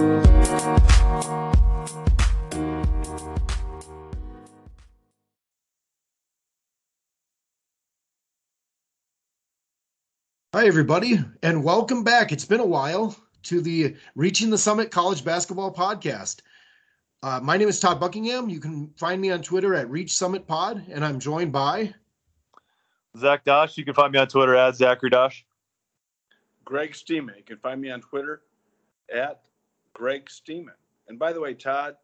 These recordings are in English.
Hi, everybody, and welcome back. It's been a while to the Reaching the Summit College Basketball Podcast. Uh, my name is Todd Buckingham. You can find me on Twitter at Reach Summit Pod, and I'm joined by Zach Dosh. You can find me on Twitter at Zachary Dosh. Greg Steeman. You can find me on Twitter at Greg Steeman. And by the way, Todd,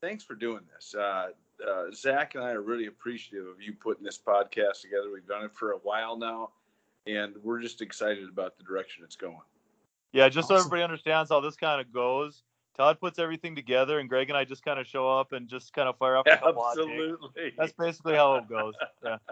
thanks for doing this. Uh, uh, Zach and I are really appreciative of you putting this podcast together. We've done it for a while now and we're just excited about the direction it's going. Yeah, just awesome. so everybody understands how this kind of goes. Todd puts everything together, and Greg and I just kind of show up and just kind of fire up. Absolutely, that's basically how it goes. Yeah.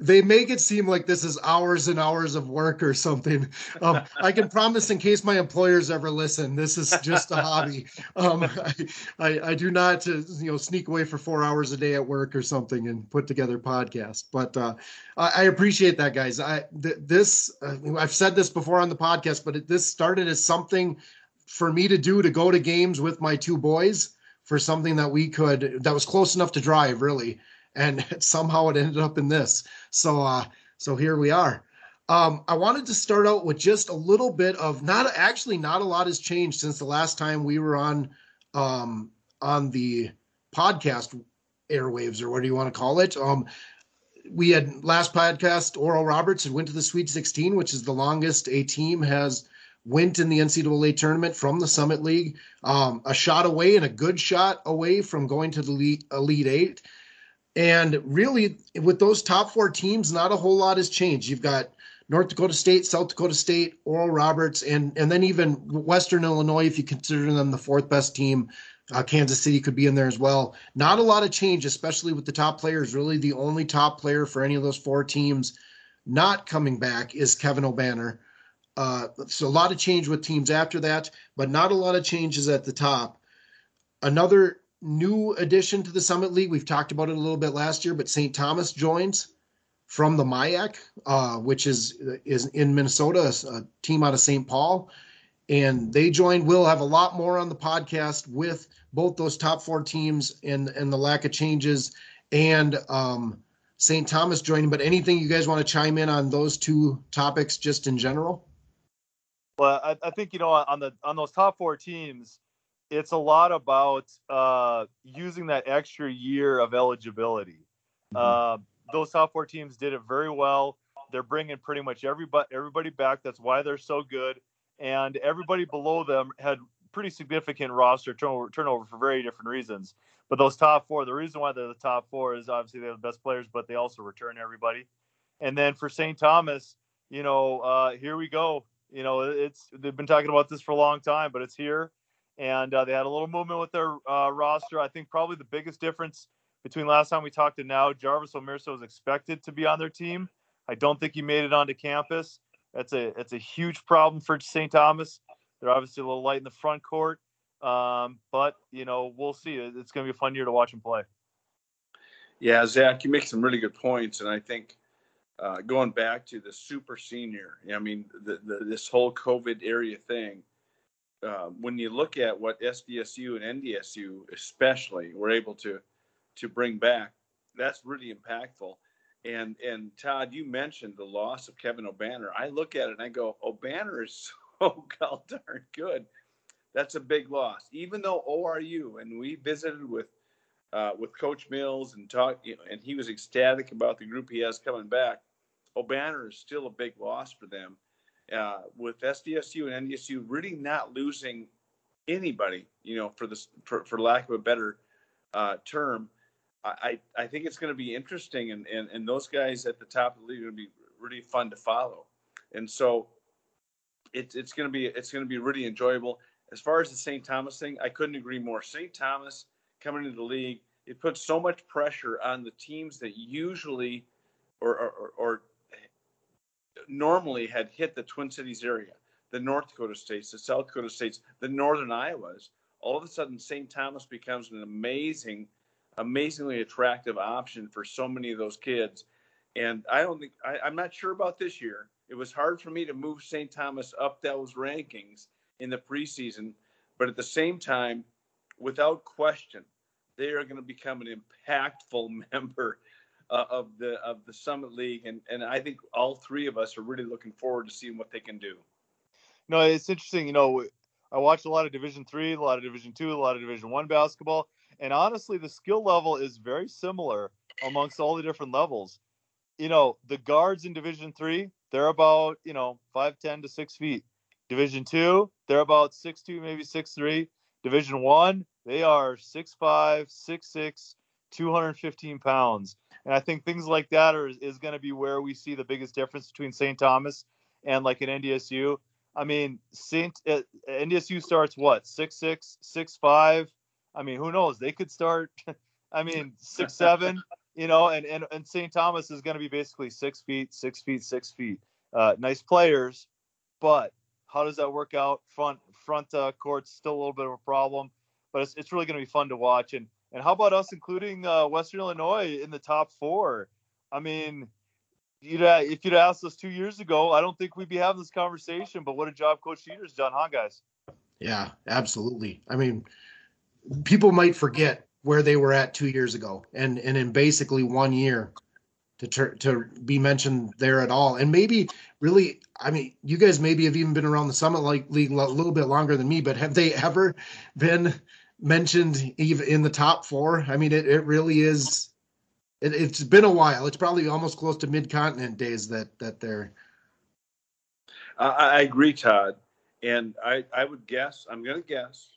They make it seem like this is hours and hours of work or something. Um, I can promise, in case my employers ever listen, this is just a hobby. Um, I, I, I, do not, uh, you know, sneak away for four hours a day at work or something and put together podcasts. But uh, I, I, appreciate that, guys. I th- this uh, I've said this before on the podcast, but it, this started as something for me to do to go to games with my two boys for something that we could that was close enough to drive, really and somehow it ended up in this. So uh, so here we are. Um, I wanted to start out with just a little bit of not actually not a lot has changed since the last time we were on um, on the podcast airwaves or what do you want to call it? Um, we had last podcast Oral Roberts had went to the Sweet 16, which is the longest a team has went in the NCAA tournament from the Summit League. Um, a shot away and a good shot away from going to the Elite, Elite Eight. And really, with those top four teams, not a whole lot has changed. You've got North Dakota State, South Dakota State, Oral Roberts, and and then even Western Illinois, if you consider them the fourth best team. Uh, Kansas City could be in there as well. Not a lot of change, especially with the top players. Really, the only top player for any of those four teams not coming back is Kevin Obanor. Uh, so a lot of change with teams after that, but not a lot of changes at the top. Another new addition to the Summit League. We've talked about it a little bit last year, but St. Thomas joins from the MIAC, uh, which is is in Minnesota, a team out of St. Paul, and they joined. We'll have a lot more on the podcast with both those top four teams and and the lack of changes and um, St. Thomas joining. But anything you guys want to chime in on those two topics, just in general? Well, I, I think you know on the on those top four teams it's a lot about uh, using that extra year of eligibility. Mm-hmm. Uh, those top four teams did it very well. They're bringing pretty much everybody everybody back. That's why they're so good. And everybody below them had pretty significant roster turnover, turnover for very different reasons. But those top four, the reason why they're the top four is obviously they're the best players, but they also return everybody. And then for St. Thomas, you know, uh, here we go. You know, it's they've been talking about this for a long time, but it's here and uh, they had a little movement with their uh, roster. I think probably the biggest difference between last time we talked to now, Jarvis Omersa is expected to be on their team. I don't think he made it onto campus. That's a it's a huge problem for St. Thomas. They're obviously a little light in the front court, um, but you know we'll see. It's going to be a fun year to watch him play. Yeah, Zach, you make some really good points, and I think uh, going back to the super senior, I mean, the, the, this whole COVID area thing uh, when you look at what SDSU and NDSU especially were able to to bring back, that's really impactful. And and Todd, you mentioned the loss of Kevin Obanor. I look at it and I go, Obanor is so god darn good. That's a big loss. Even though ORU and we visited with uh, with Coach Mills and talked, you know, and he was ecstatic about the group he has coming back. Obanor is still a big loss for them uh, with SDSU and NDSU really not losing anybody, you know, for this for, for lack of a better uh, term. I, I think it's going to be interesting, and, and, and those guys at the top of the league are going to be really fun to follow. And so it's it's going to be it's going to be really enjoyable. As far as the St. Thomas thing, I couldn't agree more. St. Thomas coming into the league, it puts so much pressure on the teams that usually or, or, or normally had hit the Twin Cities area, the North Dakota states, the South Dakota states, the Northern Iowas, all of a sudden St. Thomas becomes an amazing, amazingly attractive option for so many of those kids. And I don't think I, I'm not sure about this year. It was hard for me to move St. Thomas up those rankings in the preseason, But at the same time, without question, they are going to become an impactful member uh, of the of the Summit League, and and I think all three of us are really looking forward to seeing what they can do. No, it's interesting. You know, I watched a lot of Division three, a lot of Division two, a lot of Division one basketball, and honestly, the skill level is very similar amongst all the different levels. You know, the guards in Division three, they're about you know five ten to six feet. Division two, they're about six two, maybe six three. Division one, they are six five, six six, 215 pounds. And I think things like that are is going to be where we see the biggest difference between St. Thomas and like an NDSU. I mean, St. Uh, NDSU starts what six six six five. I mean, who knows? They could start. I mean, six seven. You know, and and and St. Thomas is going to be basically six feet, six feet, six feet. Uh, nice players, but how does that work out? Front front uh, court's still a little bit of a problem, but it's, it's really going to be fun to watch. And and how about us including uh, Western Illinois in the top four? I mean, you'd, if you'd asked us two years ago, I don't think we'd be having this conversation. But what a job Coach Jeter's done, huh, guys? Yeah, absolutely. I mean, people might forget where they were at two years ago, and and in basically one year, to ter- to be mentioned there at all, and maybe really, I mean, you guys maybe have even been around the Summit League a little bit longer than me, but have they ever been mentioned even in the top four. I mean, it, it really is. It, has been a while. It's probably almost close to mid continent days that that they're. I, I agree, Todd, and I I would guess I'm going to guess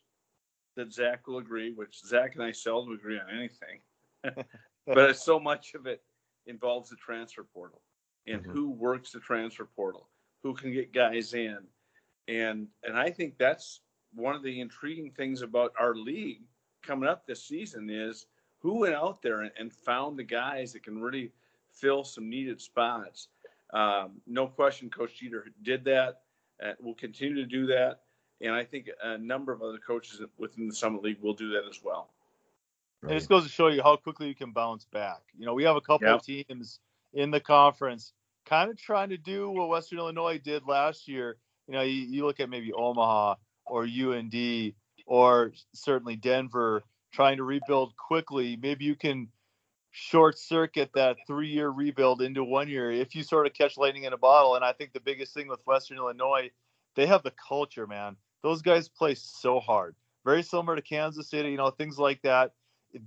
that Zach will agree, which Zach and I seldom agree on anything, but so much of it involves the transfer portal and mm-hmm. who works the transfer portal, who can get guys in, and and I think that's one of the intriguing things about our league coming up this season is who went out there and, and found the guys that can really fill some needed spots. Um, no question, Coach Jeter did that. Uh, will continue to do that, and I think a number of other coaches within the Summit League will do that as well. Right. It just goes to show you how quickly you can bounce back. You know, we have a couple yep. of teams in the conference kind of trying to do what Western Illinois did last year. You know, you, you look at maybe Omaha or UND or certainly Denver trying to rebuild quickly, maybe you can short circuit that three year rebuild into one year if you sort of catch lightning in a bottle. And I think the biggest thing with Western Illinois, they have the culture, man. Those guys play so hard. Very similar to Kansas City, you know, things like that.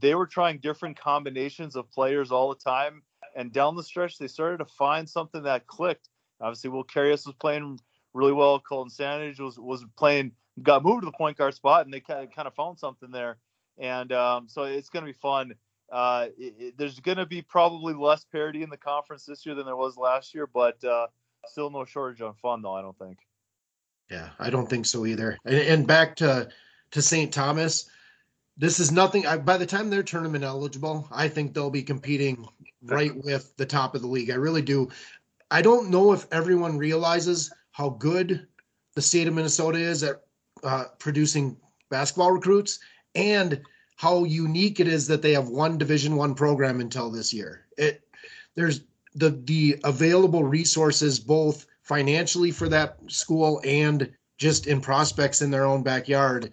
They were trying different combinations of players all the time. And down the stretch, they started to find something that clicked. Obviously, Will Carius was playing really well. Colton Sandage was was playing got moved to the point guard spot, and they kind of, kind of found something there. And um, so it's going to be fun. Uh, it, it, there's going to be probably less parity in the conference this year than there was last year, but uh, still no shortage on fun, though. I don't think. Yeah, I don't think so either. And, and back to to St. Thomas, this is nothing. I, by the time they're tournament eligible, I think they'll be competing right with the top of the league. I really do. I don't know if everyone realizes how good the state of Minnesota is at uh, producing basketball recruits and how unique it is that they have one division one program until this year. It there's the the available resources both financially for that school and just in prospects in their own backyard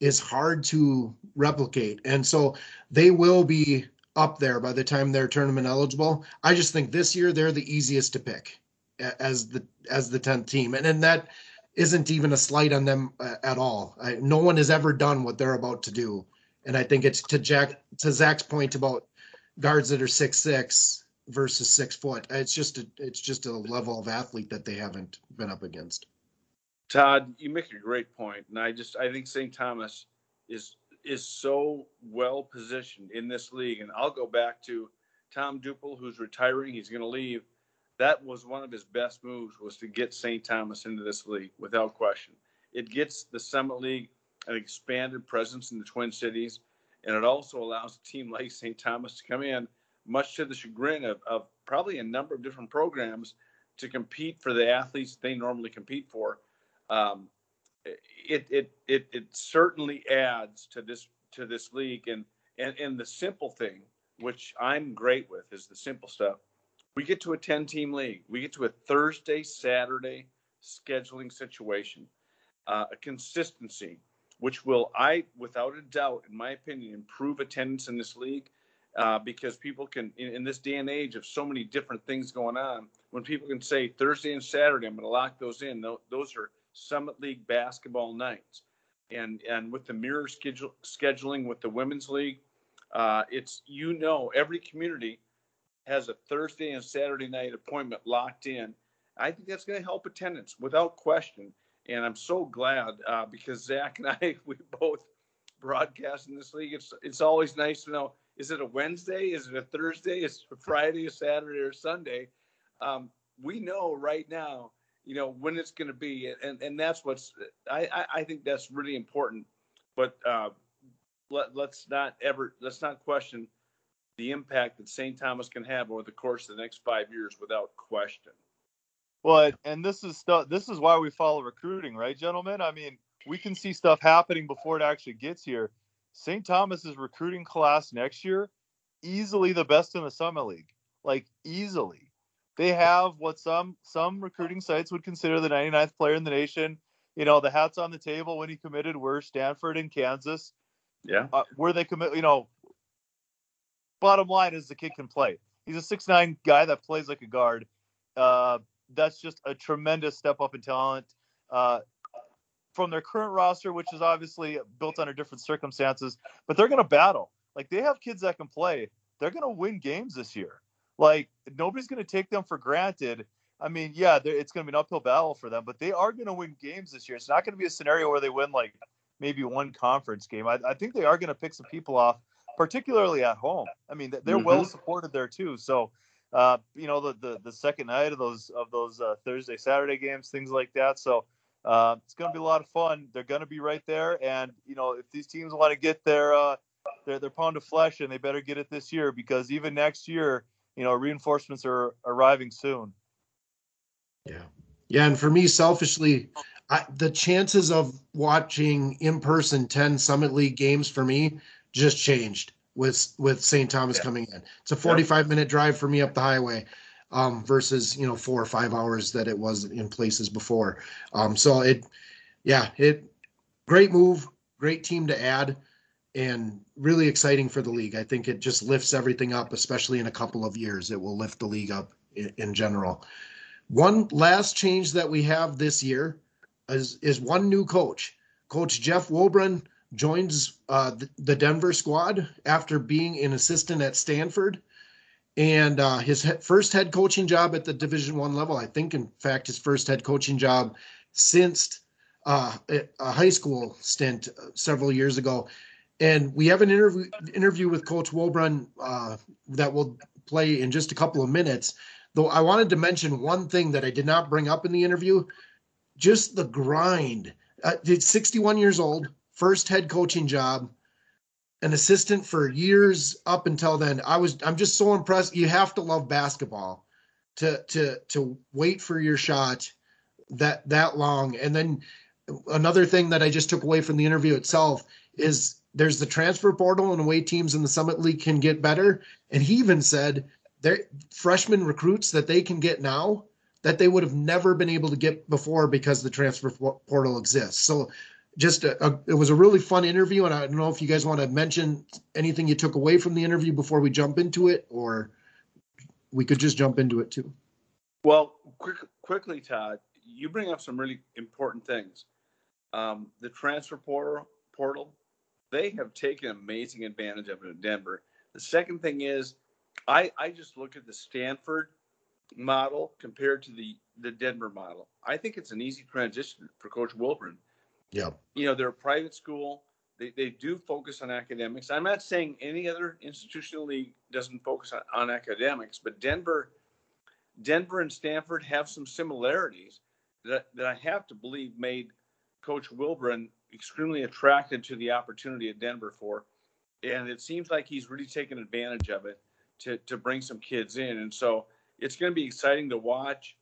is hard to replicate. And so they will be up there by the time they're tournament eligible. I just think this year they're the easiest to pick as the as the 10th team and then that isn't even a slight on them uh, at all. I, no one has ever done what they're about to do, and I think it's to Jack to Zach's point about guards that are six six versus six foot. It's just a it's just a level of athlete that they haven't been up against. Todd, you make a great point, and I just I think St. Thomas is is so well positioned in this league, and I'll go back to Tom Douple, who's retiring. He's going to leave that was one of his best moves was to get St. Thomas into this league without question. It gets the Summit League an expanded presence in the Twin Cities, and it also allows a team like St. Thomas to come in, much to the chagrin of, of probably a number of different programs, to compete for the athletes they normally compete for. Um, it, it it it certainly adds to this to this league, and and and the simple thing, which I'm great with, is the simple stuff we get to a 10 team league. We get to a Thursday, Saturday scheduling situation, uh, a consistency. which will, I, without a doubt, in my opinion, improve attendance in this league. Uh, because people can, in, in, this day and age of so many different things going on, when people can say Thursday and Saturday, I'm going to lock those in. Those are Summit League basketball nights, and and with the mirror schedule scheduling with the women's league, uh, it's you know every community has a Thursday and Saturday night appointment locked in. I think that's going to help attendance without question. And I'm so glad uh, because Zach and I, we both broadcast in this league. It's it's always nice to know is it a Wednesday? Is it a Thursday? Is it a Friday, a Saturday, or Sunday? Um, we know right now, you know, when it's going to be, and and that's what's I, I, I think that's really important. But uh, let let's not ever let's not question the impact that St. Thomas can have over the course of the next five years without question. Well, and this is stuff. This is why we follow recruiting, right, gentlemen? I mean, we can see stuff happening before it actually gets here. St. Thomas's recruiting class next year, easily the best in the Summit League, like easily. They have what some some recruiting sites would consider the 99th player in the nation. You know, the hats on the table when he committed were Stanford and Kansas. Yeah. Uh, where they commit, you know, bottom line is the kid can play. He's a six nine guy that plays like a guard. Uh, that's just a tremendous step up in talent uh, from their current roster, which is obviously built under different circumstances. But they're going to battle. Like they have kids that can play. They're going to win games this year. Like nobody's going to take them for granted. I mean, yeah, it's going to be an uphill battle for them, but they are going to win games this year. It's not going to be a scenario where they win like maybe one conference game. I, I think they are going to pick some people off particularly at home. I mean, they're mm-hmm. well supported there too. So, uh, you know, the, the, the second night of those of those uh, Thursday Saturday games, things like that. So uh, it's going to be a lot of fun. They're going to be right there, and you know, if these teams want to get their uh, their their pound of flesh, and they better get it this year because even next year, you know, reinforcements are arriving soon. Yeah, yeah, and for me, selfishly. I, the chances of watching in person 10 Summit League games for me just changed with with St. Thomas yeah. coming in. It's a 45 minute drive for me up the highway um, versus you know four or five hours that it was in places before. Um, so it, yeah, it great move, great team to add, and really exciting for the league. I think it just lifts everything up, especially in a couple of years. It will lift the league up in, in general. One last change that we have this year is is one new coach, Coach Jeff Wulbrun joins uh, the Denver squad after being an assistant at Stanford, and uh, his he- first head coaching job at the Division One level. I think, in fact, his first head coaching job since uh, a high school stint uh, several years ago. And we have an interview interview with Coach Wulbrun uh, that will play in just a couple of minutes. Though I wanted to mention one thing that I did not bring up in the interview, just the grind. Uh, he's 61 years old first head coaching job, an assistant for years up until then. I was I'm just so impressed. You have to love basketball to to to wait for your shot that that long. And then another thing that I just took away from the interview itself is there's the transfer portal and away teams in the Summit League can get better. And he even said there freshman recruits that they can get now that they would have never been able to get before because the transfer portal exists. So just a, a, it was a really fun interview and i don't know if you guys want to mention anything you took away from the interview before we jump into it or we could just jump into it too. Well quick, quickly todd you bring up some really important things. Um, the transfer portal, portal they have taken amazing advantage of it in denver. The second thing is i i just look at the stanford model compared to the the denver model. I think it's an easy transition for coach Wulbrun yeah. You know, they're a private school. They, they do focus on academics. I'm not saying any other institutional league doesn't focus on, on academics, but Denver, Denver and Stanford have some similarities that, that I have to believe made Coach Wulbrun extremely attracted to the opportunity at Denver for. And it seems like he's really taken advantage of it to, to bring some kids in. And so it's going to be exciting to watch.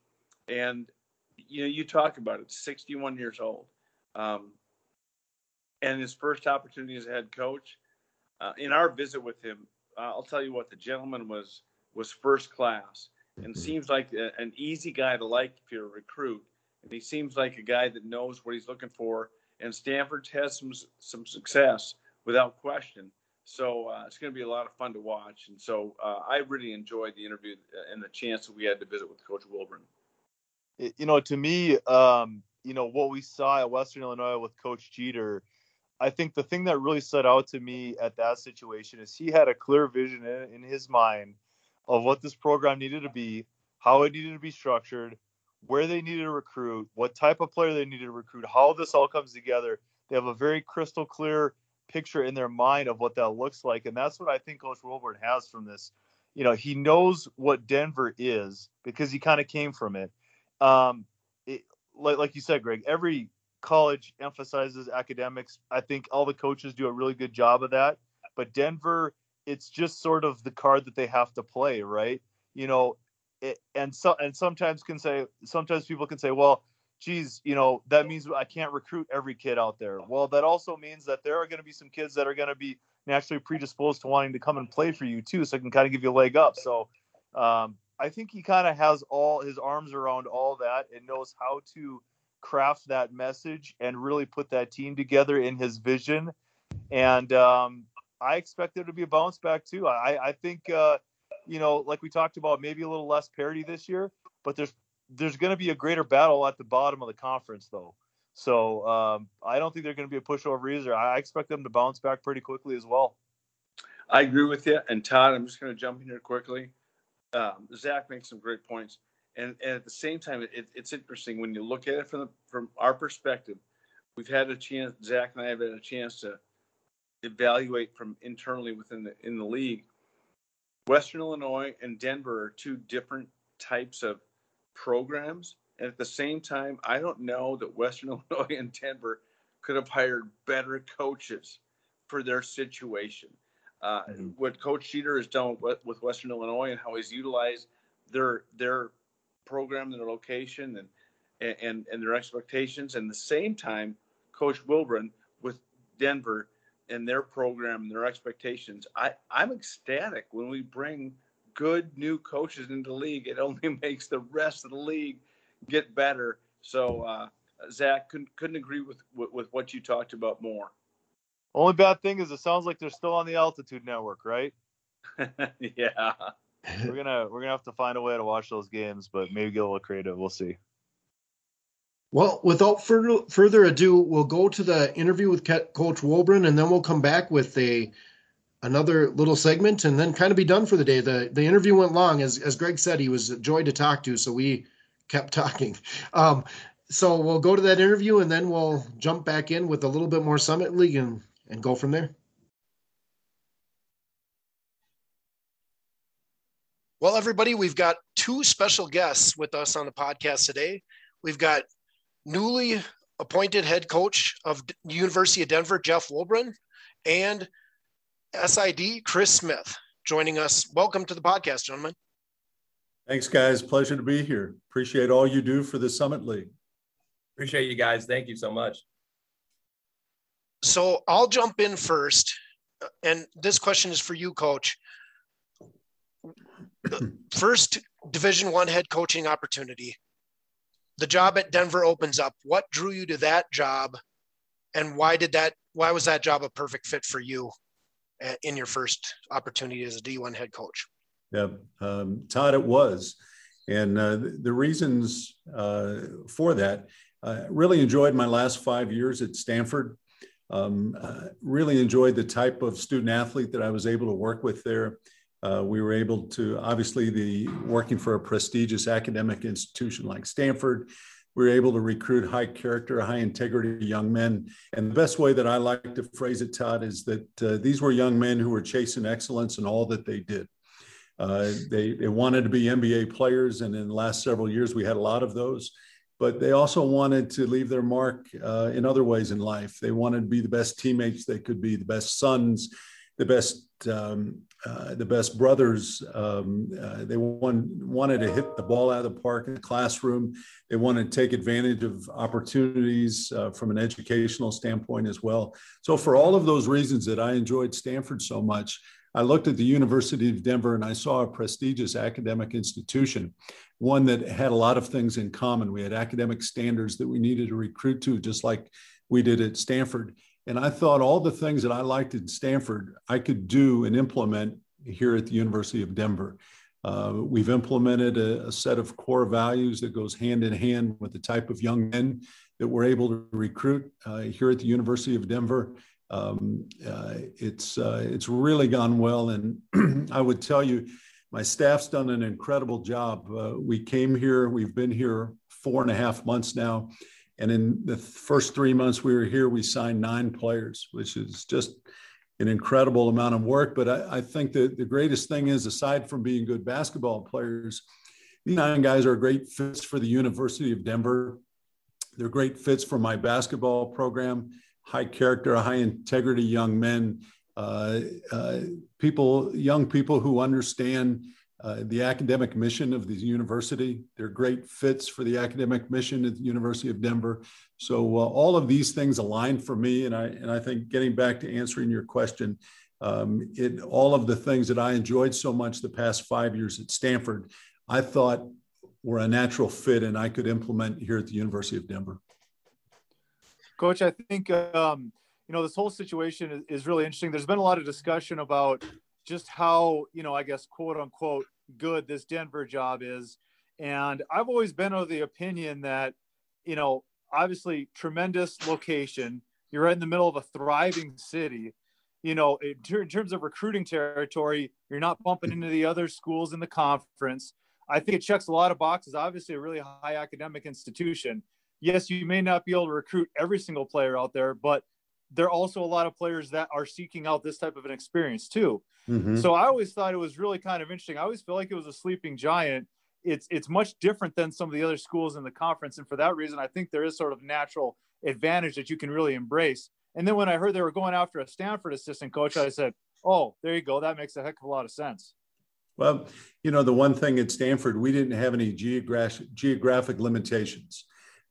And, you know, you talk about it, 61 years old. Um, and his first opportunity as a head coach. Uh, in our visit with him, uh, I'll tell you what the gentleman was was first class, and mm-hmm. seems like a, an easy guy to like if you're a recruit. And he seems like a guy that knows what he's looking for and Stanford's had some some success without question. So uh, it's going to be a lot of fun to watch. And so uh, I really enjoyed the interview and the chance that we had to visit with Coach Wulbrun. You know, to me, um, you know what we saw at Western Illinois with Coach Jeter. I think the thing that really stood out to me at that situation is he had a clear vision in, in his mind of what this program needed to be, how it needed to be structured, where they needed to recruit, what type of player they needed to recruit, how this all comes together. They have a very crystal clear picture in their mind of what that looks like. And that's what I think Coach Wulbrun has from this. You know, he knows what Denver is because he kind of came from it. Um, like, like you said, Greg, every college emphasizes academics. I think all the coaches do a really good job of that. But Denver, it's just sort of the card that they have to play, right? You know, it, and so and sometimes can say sometimes people can say, well, geez, you know, that means I can't recruit every kid out there. Well, that also means that there are going to be some kids that are going to be naturally predisposed to wanting to come and play for you too, so it can kind of give you a leg up. So um, I think he kind of has all his arms around all that and knows how to craft that message and really put that team together in his vision. And um, I expect there to be a bounce back too. I, I think, uh, you know, like we talked about, maybe a little less parity this year, but there's there's going to be a greater battle at the bottom of the conference, though. So um, I don't think they're going to be a pushover either. I expect them to bounce back pretty quickly as well. I agree with you. And Todd, I'm just going to jump in here quickly. Um, Zach makes some great points, and, and at the same time, it, it's interesting when you look at it from the, from our perspective. We've had a chance. Zach and I have had a chance to evaluate from internally within the in the league. Western Illinois and Denver are two different types of programs. And at the same time, I don't know that Western Illinois and Denver could have hired better coaches for their situation. Uh, mm-hmm. What Coach Jeter has done with, with Western Illinois and how he's utilized their their program, their location, and and and their expectations, and the same time, Coach Wulbrun with Denver and their program and their expectations. I I'm ecstatic when we bring good new coaches into the league, it only makes the rest of the league get better. So, uh, Zach couldn't, couldn't agree with, with, with what you talked about more. Only bad thing is it sounds like they're still on the altitude network, right? yeah. We're gonna we're gonna have to find a way to watch those games, but maybe get a little creative. We'll see. Well, without further further ado, we'll go to the interview with Coach Wulbrun, and then we'll come back with a another little segment and then kind of be done for the day. The the interview went long, as as Greg said, he was a joy to talk to, so we kept talking. Um, so we'll go to that interview and then we'll jump back in with a little bit more Summit League and and go from there. Well, everybody, we've got two special guests with us on the podcast today. We've got newly appointed head coach of University of Denver, Jeff Wulbrun, and SID, Chris Smith, joining us. Welcome to the podcast, gentlemen. Thanks, guys. Pleasure to be here. Appreciate all you do for the Summit League. Appreciate you guys. Thank you so much. So I'll jump in first. And this question is for you, coach. First Division One head coaching opportunity. The job at Denver opens up. What drew you to that job? And why did that why was that job a perfect fit for you? in your first opportunity as a D1 head coach? Yeah, um, Todd, it was. And uh, the reasons uh, for that, I really enjoyed my last five years at Stanford. Um, uh, really enjoyed the type of student athlete that I was able to work with there. Uh, we were able to, obviously, the working for a prestigious academic institution like Stanford, we were able to recruit high character, high integrity young men. And the best way that I like to phrase it, Todd, is that uh, these were young men who were chasing excellence in all that they did. Uh, they, they wanted to be NBA players, and in the last several years, we had a lot of those. But they also wanted to leave their mark uh, in other ways in life. They wanted to be the best teammates they could be, the best sons, the best um, uh, the best brothers. Um, uh, they wanted to hit the ball out of the park in the classroom. They wanted to take advantage of opportunities uh, from an educational standpoint as well. So, for all of those reasons that I enjoyed Stanford so much, I looked at the University of Denver and I saw a prestigious academic institution, one that had a lot of things in common. We had academic standards that we needed to recruit to, just like we did at Stanford. And I thought all the things that I liked at Stanford, I could do and implement here at the University of Denver. Uh, we've implemented a, a, set of core values that goes hand in hand with the type of young men that we're able to recruit uh, here at the University of Denver. Um, uh, it's uh, it's really gone well, and I would tell you, my staff's done an incredible job. Uh, we came here, we've been here four and a half months now, and in the first three months we were here, we signed nine players, which is just an incredible amount of work. But I, I think that the greatest thing is, aside from being good basketball players, these nine guys are great fits for the University of Denver. They're great fits for my basketball program. High character, high integrity young men, uh, uh, people, young people who understand uh, the academic mission of the university. They're great fits for the academic mission at the University of Denver. So uh, all of these things align for me, and I and I think getting back to answering your question, um, it all of the things that I enjoyed so much the past five years at Stanford, I thought were a natural fit, and I could implement here at the University of Denver. Coach, I think um, you know this whole situation is, is really interesting. There's been a lot of discussion about just how you know, I guess, quote unquote, good this Denver job is. And I've always been of the opinion that, you know, obviously tremendous location. You're right in the middle of a thriving city. You know, in, in terms of recruiting territory, you're not bumping into the other schools in the conference. I think it checks a lot of boxes. Obviously, a really high academic institution. Yes, you may not be able to recruit every single player out there, but there are also a lot of players that are seeking out this type of an experience too. Mm-hmm. So I always thought it was really kind of interesting. I always feel like it was a sleeping giant. It's it's much different than some of the other schools in the conference, and for that reason, I think there is sort of natural advantage that you can really embrace. And then when I heard they were going after a Stanford assistant coach, I said, "Oh, there you go. That makes a heck of a lot of sense." Well, you know, the one thing at Stanford, we didn't have any geographic geographic limitations.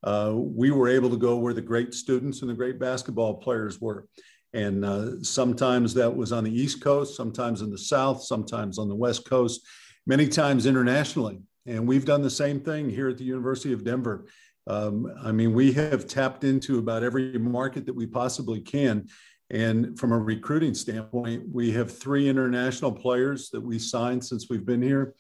Uh, we were able to go where the great students and the great basketball players were. And uh, sometimes that was on the East Coast, sometimes in the South, sometimes on the West Coast, many times internationally. And we've done the same thing here at the University of Denver. Um, I mean, we have tapped into about every market that we possibly can. And from a recruiting standpoint, we have three international players that we signed since we've been here.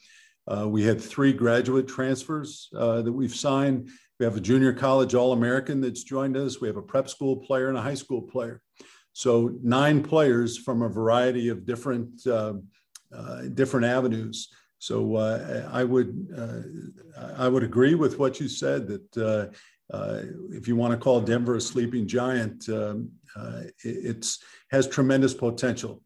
Uh, we had three graduate transfers uh, that we've signed. We have a junior college All American that's joined us. We have a prep school player and a high school player. So nine players from a variety of different uh, uh, different avenues. So uh, I would uh, I would agree with what you said that uh, uh, if you want to call Denver a sleeping giant, um, it's has tremendous potential.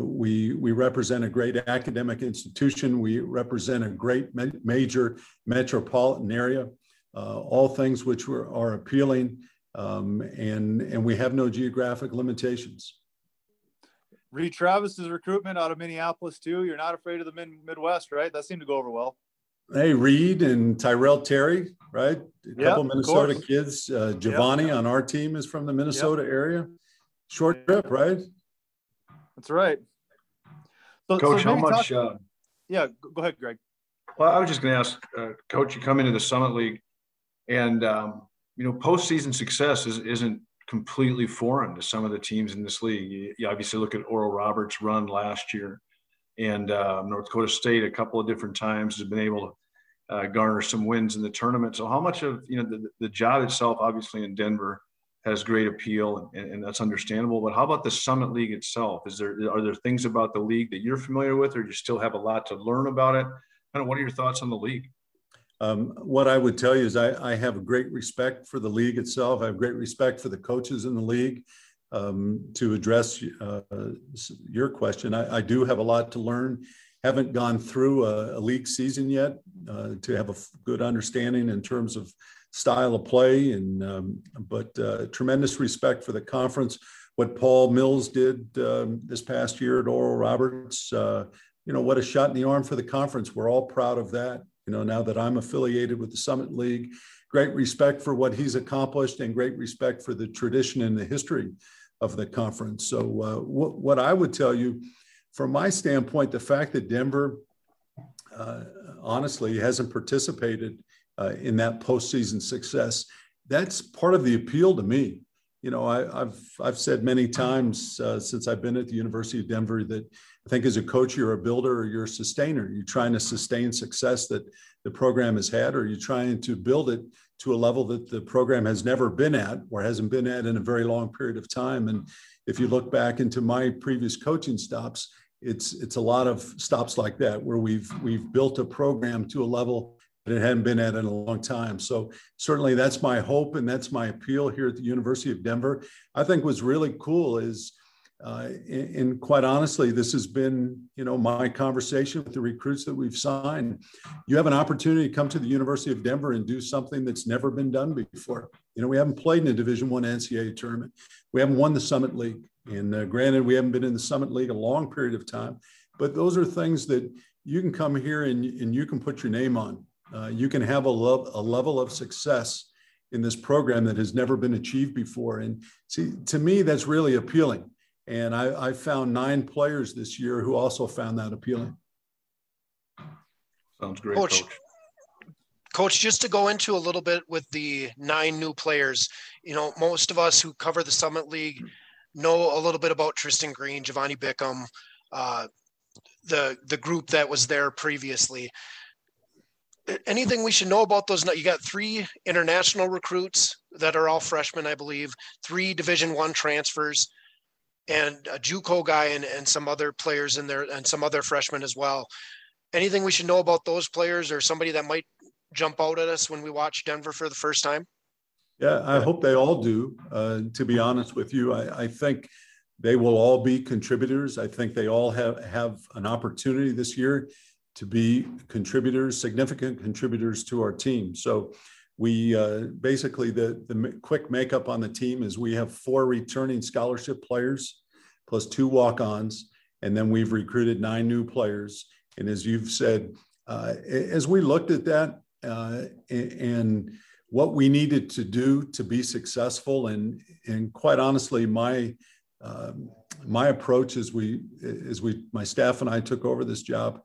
we we represent a great academic institution. We represent a great major metropolitan area. All things which were, are appealing um, and and we have no geographic limitations. Reid Travis's recruitment out of Minneapolis too. You're not afraid of the mid- Midwest, right? That seemed to go over well. Hey, Reid and Tyrell Terry, right? A couple Minnesota kids. Uh, Giovanni yep. on our team is from the Minnesota yep. area. Short trip, right? That's right. So, Coach, so how much? Talk, uh, yeah, go ahead, Greg. Well, I was just going to ask, uh, Coach, you come into the Summit League, and um, you know, postseason success is, isn't completely foreign to some of the teams in this league. You, you obviously look at Oral Roberts' run last year, and uh, North Dakota State a couple of different times has been able to uh, garner some wins in the tournament. So, how much of you know the, the job itself, obviously in Denver, has great appeal, and, and that's understandable. But how about the Summit League itself? Is there are there things about the league that you're familiar with, or do you still have a lot to learn about it? Kind of what are your thoughts on the league? Um, what I would tell you is I, I, have a great respect for the league itself. I have great respect for the coaches in the league. Um, to address uh, your question, I, I, do have a lot to learn. Haven't gone through a, a league season yet uh, to have a good understanding in terms of style of play, and um, but uh, tremendous respect for the conference. What Paul Mills did um, this past year at Oral Roberts, uh, you know, what a shot in the arm for the conference. We're all proud of that you know, now that I'm affiliated with the Summit League, great respect for what he's accomplished and great respect for the tradition and the history of the conference. So, uh, what, what I would tell you, from my standpoint, the fact that Denver uh, honestly hasn't participated uh, in that postseason success, that's part of the appeal to me. You know, I, have I've said many times uh, since I've been at the University of Denver that I think as a coach, you're a builder or you're a sustainer. You're trying to sustain success that the program has had, or you're trying to build it to a level that the program has never been at or hasn't been at in a very long period of time. And if you look back into my previous coaching stops, it's it's a lot of stops like that where we've we've built a program to a level that it hadn't been at in a long time. So certainly that's my hope and that's my appeal here at the University of Denver. I think what's really cool is uh, and, quite honestly, this has been, you know, my conversation with the recruits that we've signed. You have an opportunity to come to the University of Denver and do something that's never been done before. You know, we haven't played in a Division One NCAA tournament. We haven't won the Summit League, and uh, granted, we haven't been in the Summit League a long period of time. But those are things that you can come here and, and you can put your name on. Uh, you can have a, lo- a level of success in this program that has never been achieved before. And see, to me, that's really appealing and I, I found nine players this year who also found that appealing. Sounds great, coach. coach. Coach, just to go into a little bit with the nine new players, you know, most of us who cover the Summit League know a little bit about Tristan Green, Giovanni Bickham, uh, the the group that was there previously. Anything we should know about those? You got three international recruits that are all freshmen, I believe. Three Division One transfers and a JUCO guy and, and some other players in there and some other freshmen as well. Anything we should know about those players or somebody that might jump out at us when we watch Denver for the first time? Yeah, I hope they all do. Uh, to be honest with you, I, I, think they will all be contributors. I think they all have, have an opportunity this year to be contributors, significant contributors to our team. So we uh, basically the the quick makeup on the team is we have four returning scholarship players plus two walk-ons and then we've recruited nine new players and as you've said uh, as we looked at that uh, and what we needed to do to be successful and and quite honestly my um, my approach as we as we my staff and I took over this job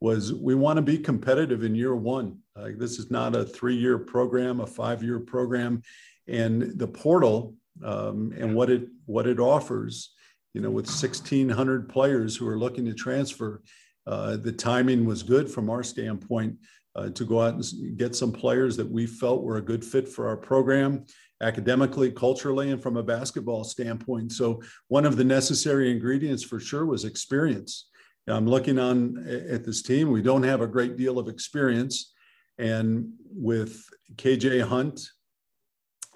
was we want to be competitive in year one. Uh, this is not a three-year program, a five-year program, and the portal um, and what it what it offers, you know, with 1,600 players who are looking to transfer, uh, the timing was good from our standpoint uh, to go out and get some players that we felt were a good fit for our program academically, culturally, and from a basketball standpoint. So one of the necessary ingredients for sure was experience. I'm looking on at this team. We don't have a great deal of experience. And with KJ Hunt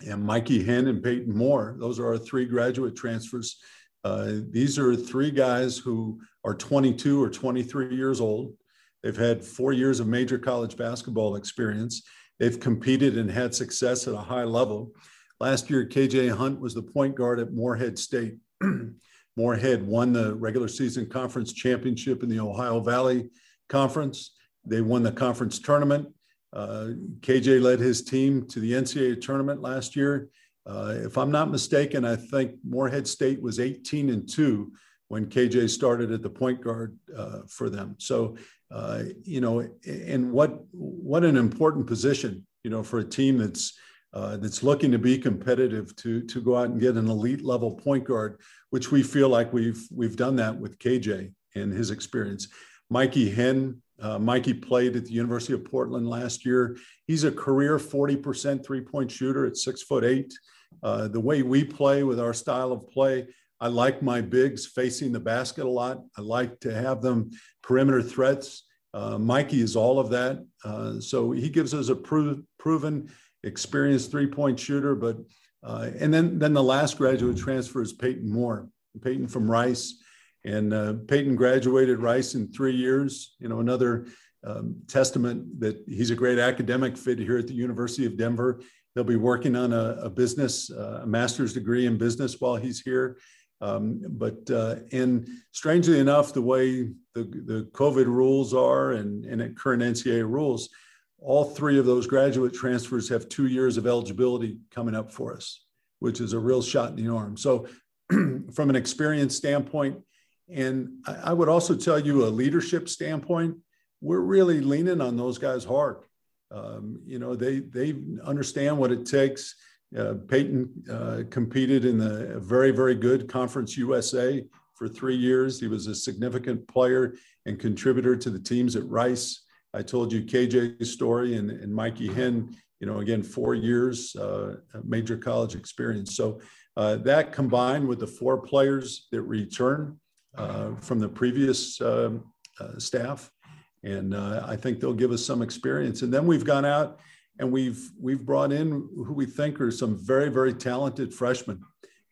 and Mikey Henn and Peyton Moore, those are our three graduate transfers. Uh, these are three guys who are 22 or 23 years old. They've had four years of major college basketball experience. They've competed and had success at a high level. Last year, KJ Hunt was the point guard at Morehead State. Morehead won the regular season conference championship in the Ohio Valley Conference. They won the conference tournament. Uh, KJ led his team to the NCAA tournament last year. Uh, if I'm not mistaken, I think Morehead State was 18 and 2 when KJ started at the point guard uh, for them. So, uh, you know, and what what an important position, you know, for a team that's uh, that's looking to be competitive to to go out and get an elite level point guard, which we feel like we've we've done that with KJ and his experience. Mikey Henn, uh, Mikey played at the University of Portland last year. He's a career 40% three point shooter at six foot eight. Uh, the way we play with our style of play, I like my bigs facing the basket a lot. I like to have them perimeter threats. Uh, Mikey is all of that. Uh, so he gives us a pro- proven experienced three point shooter. But uh, and then then the last graduate transfer is Peyton Moore, Peyton from Rice, and uh, Peyton graduated Rice in three years. You know, another um, testament that he's a great academic fit here at the University of Denver. He'll be working on a, a business, uh, a master's degree in business while he's here. Um, but uh, and strangely enough, the way the, the COVID rules are and, and current NCAA rules, all three of those graduate transfers have two years of eligibility coming up for us, which is a real shot in the arm. So, from an experience standpoint, and I would also tell you a leadership standpoint, we're really leaning on those guys hard. Um, you know, they they understand what it takes Uh, Peyton uh, competed in the very, very good Conference USA for three years. He was a significant player and contributor to the teams at Rice. I told you KJ's story and, and Mikey Henn, you know, again, four years, uh, major college experience. So uh, that combined with the four players that return uh, from the previous um, uh, staff, and I think they'll give us some experience. And then we've gone out and we've we've brought in who we think are some very very talented freshmen.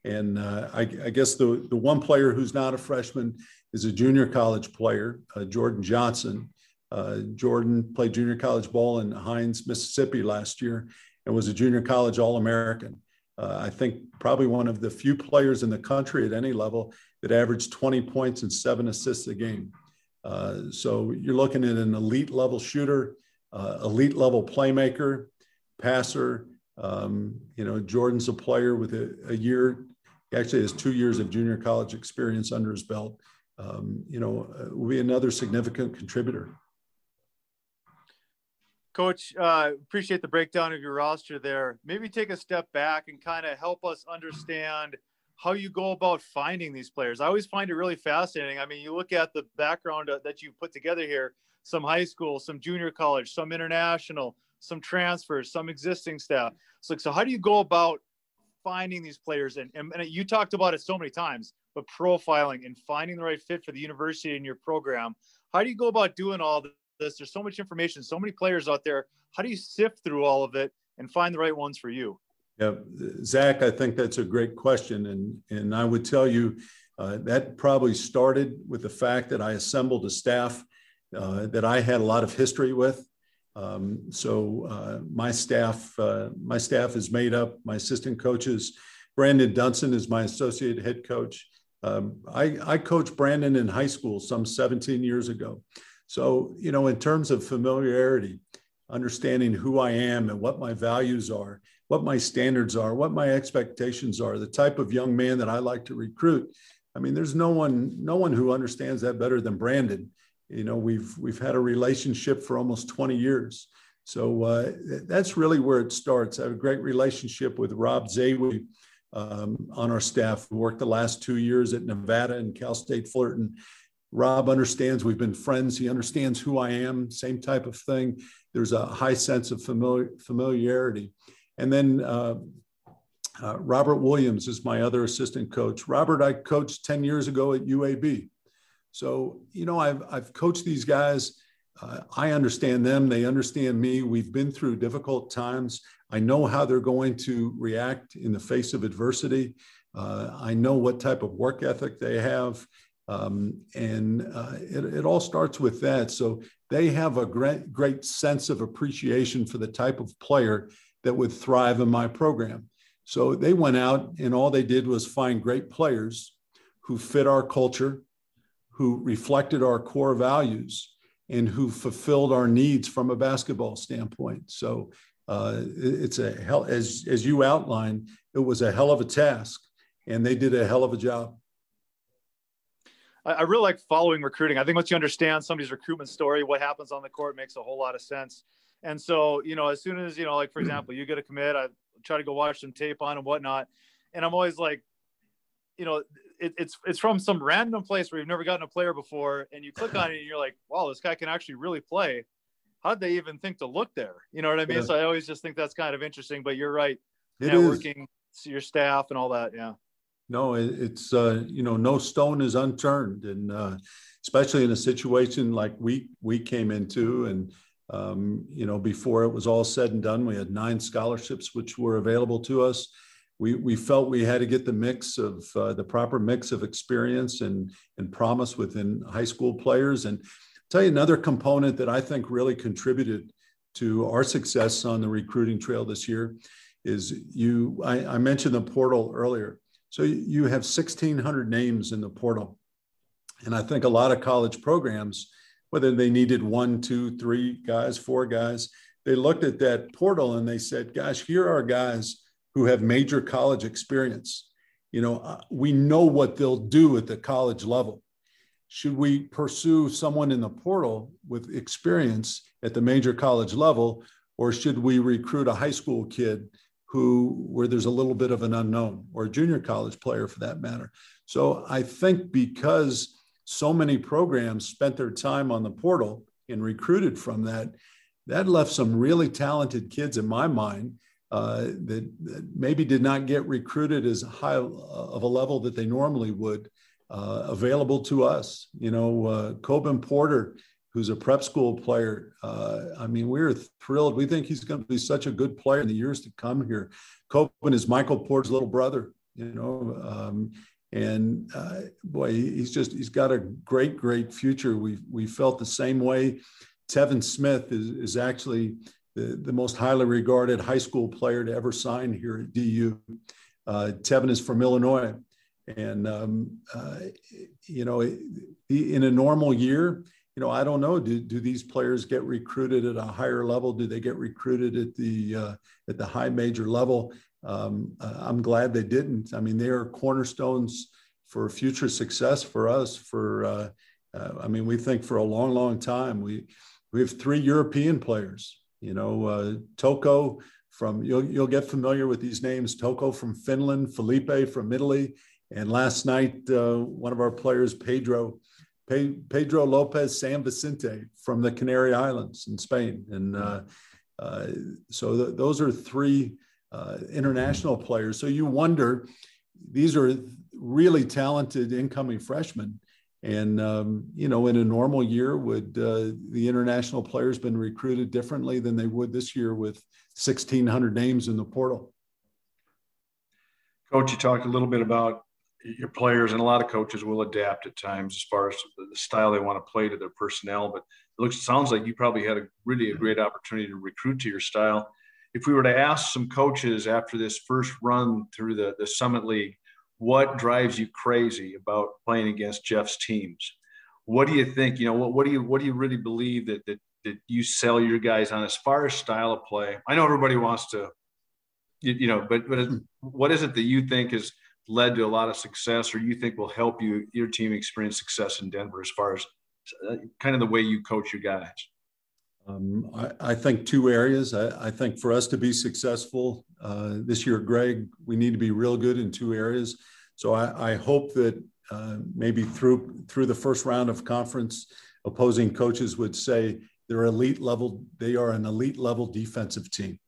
And uh, I, I, guess the the one player who's not a freshman is a junior college player, uh, Jordan Johnson. Uh, Jordan played junior college ball in Hines, Mississippi last year, and was a junior college All American. Uh, I think probably one of the few players in the country at any level that averaged 20 points and seven assists a game. Uh, so you're looking at an elite level shooter uh, elite level playmaker, passer. Um, you know, Jordan's a player with a, a, year, actually has two years of junior college experience under his belt. Um, you know, uh, will be another significant contributor. Coach, uh, appreciate the breakdown of your roster there. Maybe take a step back and kind of help us understand how you go about finding these players. I always find it really fascinating. I mean, you look at the background uh, that you put together here some high school, some junior college, some international, some transfers, some existing staff. So, so how do you go about finding these players? And, and, you talked about it so many times, but profiling and finding the right fit for the university and your program. How do you go about doing all this? There's so much information, so many players out there. How do you sift through all of it and find the right ones for you? Yeah, Zach, I think that's a great question. And, and I would tell you uh, that probably started with the fact that I assembled a staff uh, that I had a lot of history with. Um, so uh, my staff, uh, my staff is made up. My assistant coaches, Brandon Dunson is my associate head coach. Um, I, I coached Brandon in high school some 17 years ago. So you know, in terms of familiarity, understanding who I am and what my values are, what my standards are, what my expectations are, the type of young man that I like to recruit. I mean, there's no one, no one who understands that better than Brandon. You know we've we've had a relationship for almost 20 years. So uh, that's really where it starts. I have a great relationship with rob zawi um, on our staff. Who worked the last two years at nevada and cal state fullerton rob understands we've been friends he understands who i am same type of thing there's a high sense of familiar, familiarity and then uh, uh, robert williams is my other assistant coach robert i coached 10 years ago at uab so, you know, I've, I've coached these guys. Uh, I understand them. They understand me. We've been through difficult times. I know how they're going to react in the face of adversity. Uh, I know what type of work ethic they have. Um, and uh, it, it, all starts with that. So they have a great, great sense of appreciation for the type of player that would thrive in my program. So they went out and all they did was find great players who fit our culture, who reflected our core values and who fulfilled our needs from a basketball standpoint. So uh, it's a hell, as, as you outlined, it was a hell of a task and they did a hell of a job. I really like following recruiting. I think once you understand somebody's recruitment story, what happens on the court makes a whole lot of sense. And so, you know, as soon as, you know, like for hmm. example, you get a commit, I try to go watch some tape on and whatnot. And I'm always like, you know, it, it's it's from some random place where you've never gotten a player before, and you click on it and you're like, wow, this guy can actually really play. How did they even think to look there? You know what I mean? Yeah. So I always just think that's kind of interesting. But you're right, it networking, is. your staff, and all that. Yeah. No, it's uh, you know, no stone is unturned, and uh, especially in a situation like we we came into, and um, you know, before it was all said and done, we had nine scholarships which were available to us we, we felt we had to get the mix of uh, the proper mix of experience and, and promise within high school players. And I'll tell you another component that I think really contributed to our success on the recruiting trail this year is you, I, I mentioned the portal earlier. So you have 1,600 names in the portal. And I think a lot of college programs, whether they needed one, two, three guys, four guys, they looked at that portal and they said, gosh, here are guys who have major college experience. You know, uh, we know what they'll do at the college level. Should we pursue someone in the portal with experience at the major college level, or should we recruit a high school kid who where there's a little bit of an unknown or a junior college player for that matter. So I think because so many programs spent their time on the portal and recruited from that, that left some really talented kids in my mind uh, that, that, maybe did not get recruited as high of a level that they normally would uh, available to us. You know, uh, Coban Porter who's a prep school player. Uh, I mean, we're thrilled. We think he's going to be such a good player in the years to come here. Coban is Michael Porter's little brother, you know, um, and uh, boy, he's just he's got a great, great future. We we felt the same way. Tevin Smith is is actually the, the most highly regarded high school player to ever sign here at DU. Uh, Tevin is from Illinois, and um, uh, you know, in a normal year you know, I don't know. Do, do these players get recruited at a higher level? Do they get recruited at the uh, at the high major level? Um, uh, I'm glad they didn't. I mean, they are cornerstones for future success for us. For uh, uh I mean, we think for a long, long time. We we have three European players. You know, uh, Touko from you'll you'll get familiar with these names. Touko from Finland, Felipe from Italy, and last night uh, one of our players, Pedro Pedro Lopez San Vicente from the Canary Islands in Spain. And uh, uh, so th- those are three uh, international players. So you wonder, these are really talented incoming freshmen. And, um, you know, in a normal year, would uh, the international players been recruited differently than they would this year with 1,600 names in the portal? Coach, you talked a little bit about your players and a lot of coaches will adapt at times as far as the style they want to play to their personnel. But it looks sounds like you probably had a really a great opportunity to recruit to your style. If we were to ask some coaches after this first run through the, the Summit League, what drives you crazy about playing against Jeff's teams? What do you think? You know, what, what do you what do you really believe that that that you sell your guys on as far as style of play? I know everybody wants to, you, you know, but but hmm. what is it that you think is led to a lot of success or you think will help you your team experience success in Denver as far as uh, kind of the way you coach your guys? Um, I, I, think two areas. I, I, think for us to be successful uh, this year, Greg, we need to be real good in two areas. So I, I hope that uh, maybe through through the first round of conference, opposing coaches would say they're elite level. They are an elite level defensive team.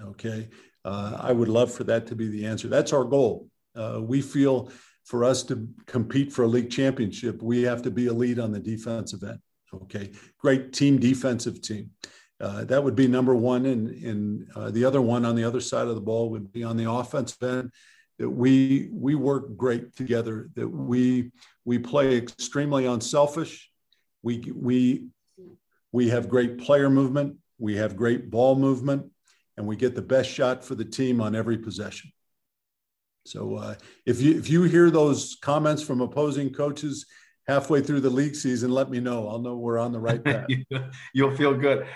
Okay, uh, I would love for that to be the answer. That's our goal. Uh, we feel for us to compete for a league championship, we have to be elite on the defensive end. Okay, great team defensive team. Uh, that would be number one, and, and uh, the other one on the other side of the ball would be on the offensive end. That we we work great together. That we we play extremely unselfish. We we we have great player movement. We have great ball movement, and we get the best shot for the team on every possession. So uh, if you if you hear those comments from opposing coaches halfway through the league season, let me know. I'll know we're on the right path. You'll feel good.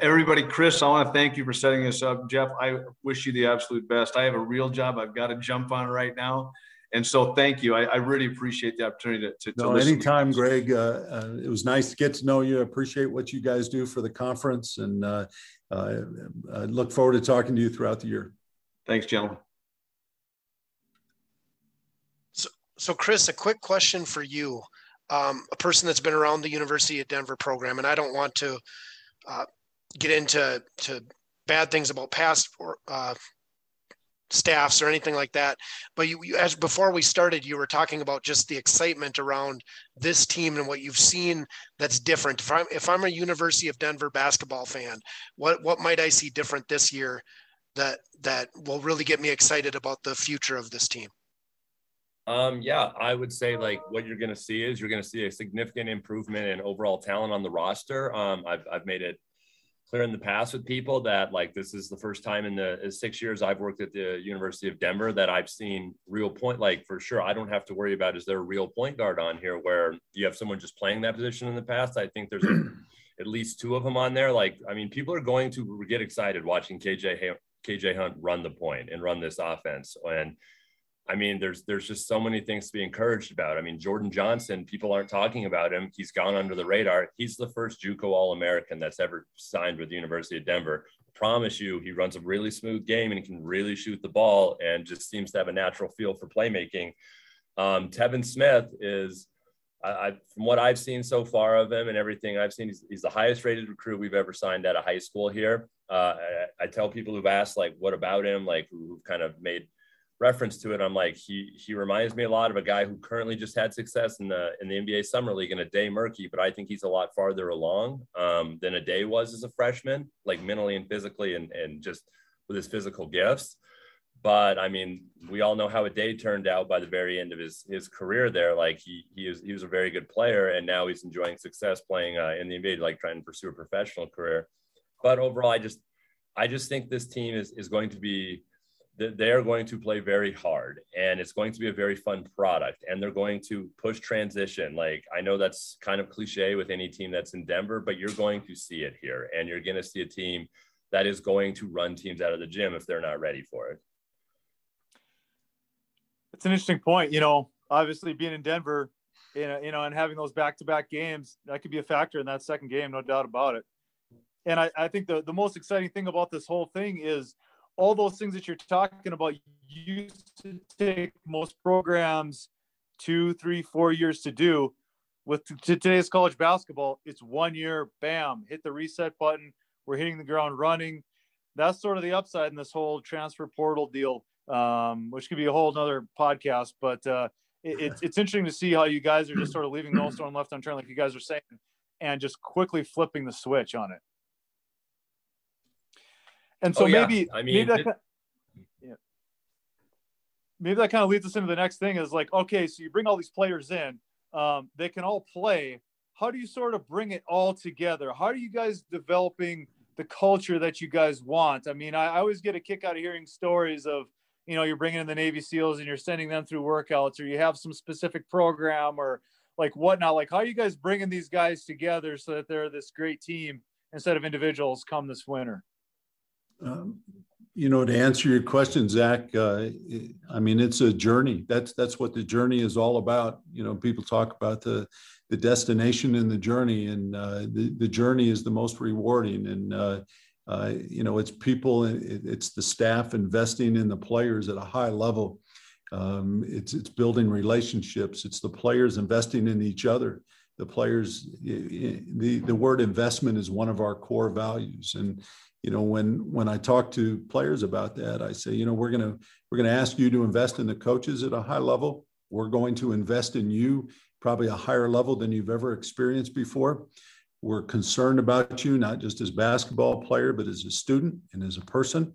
Everybody, Chris, I want to thank you for setting this up. Jeff, I wish you the absolute best. I have a real job I've got to jump on right now. And so thank you. I, I really appreciate the opportunity to, to, no, anytime, Greg. Uh, uh, it was nice to get to know you. I appreciate what you guys do for the conference and uh, uh, I look forward to talking to you throughout the year. Thanks, gentlemen. So, Chris, a quick question for you, um, a person that's been around the University of Denver program, and I don't want to uh, get into to bad things about past uh, staffs or anything like that. But you, you, as before we started, you were talking about just the excitement around this team and what you've seen that's different. If I'm if I'm a University of Denver basketball fan, what what might I see different this year that that will really get me excited about the future of this team? Um, yeah, I would say like what you're going to see is you're going to see a significant improvement in overall talent on the roster. Um, I've, I've made it clear in the past with people that like this is the first time in the six years I've worked at the University of Denver that I've seen real point. Like for sure, I don't have to worry about is there a real point guard on here where you have someone just playing that position in the past. I think there's a, at least two of them on there. Like I mean, people are going to get excited watching KJ KJ Hunt run the point and run this offense and I mean, there's there's just so many things to be encouraged about. I mean, Jordan Johnson, people aren't talking about him. He's gone under the radar. He's the first JUCO All-American that's ever signed with the University of Denver. I promise you, he runs a really smooth game and can really shoot the ball and just seems to have a natural feel for playmaking. Um, Tevin Smith is, I, I, from what I've seen so far of him and everything I've seen, he's, he's the highest rated recruit we've ever signed at a high school here. Uh, I, I, tell people who've asked, like, what about him? Like, who, who've kind of made reference to it. I'm like, he he reminds me a lot of a guy who currently just had success in the in the NBA Summer League in Ade, Murkey, but I think he's a lot farther along um, than day was as a freshman, like mentally and physically, and and just with his physical gifts. But I mean, we all know how Ade turned out by the very end of his his career there. Like he he was he was a very good player, and now he's enjoying success playing uh, in the NBA, like trying to pursue a professional career. But overall, I just I just think this team is is going to be they are going to play very hard and it's going to be a very fun product and they're going to push transition. Like i know that's kind of cliche with any team that's in denver but you're going to see it here and you're going to see a team that is going to run teams out of the gym if they're not ready for it. It's an interesting point you know obviously being in denver you know, you know and having those back-to-back games that could be a factor in that second game no doubt about it. And i, I think the, the most exciting thing about this whole thing is all those things that you're talking about used to take most programs two, three, four years to do. With today's college basketball, it's one year, bam, hit the reset button. We're hitting the ground running. That's sort of the upside in this whole transfer portal deal, um, which could be a whole other podcast. But uh, it, it's, it's interesting to see how you guys are just sort of leaving no stone left unturned, like you guys are saying, and just quickly flipping the switch on it. And so oh, yeah. maybe I mean maybe that, it, yeah. maybe that kind of leads us into the next thing is like, okay, so you bring all these players in, um, they can all play. How do you sort of bring it all together? How are you guys developing the culture that you guys want? I mean, I, I always get a kick out of hearing stories of, you know, you're bringing in the Navy SEALs and you're sending them through workouts, or you have some specific program, or like whatnot. Like, how are you guys bringing these guys together so that they're this great team instead of individuals come this winter? Um, you know, to answer your question, Zach, uh, I mean, it's a journey. That's that's what the journey is all about. You know, people talk about the the destination and the journey, and uh, the the journey is the most rewarding. And uh, uh you know, it's people, it's the staff investing in the players at a high level. Um, it's it's building relationships. It's the players investing in each other. The players, the the word investment is one of our core values, and you know when when i talk to players about that i say you know we're going to we're going to ask you to invest in the coaches at a high level. We're going to invest in you probably a higher level than you've ever experienced before. We're concerned about you not just as basketball player but as a student and as a person.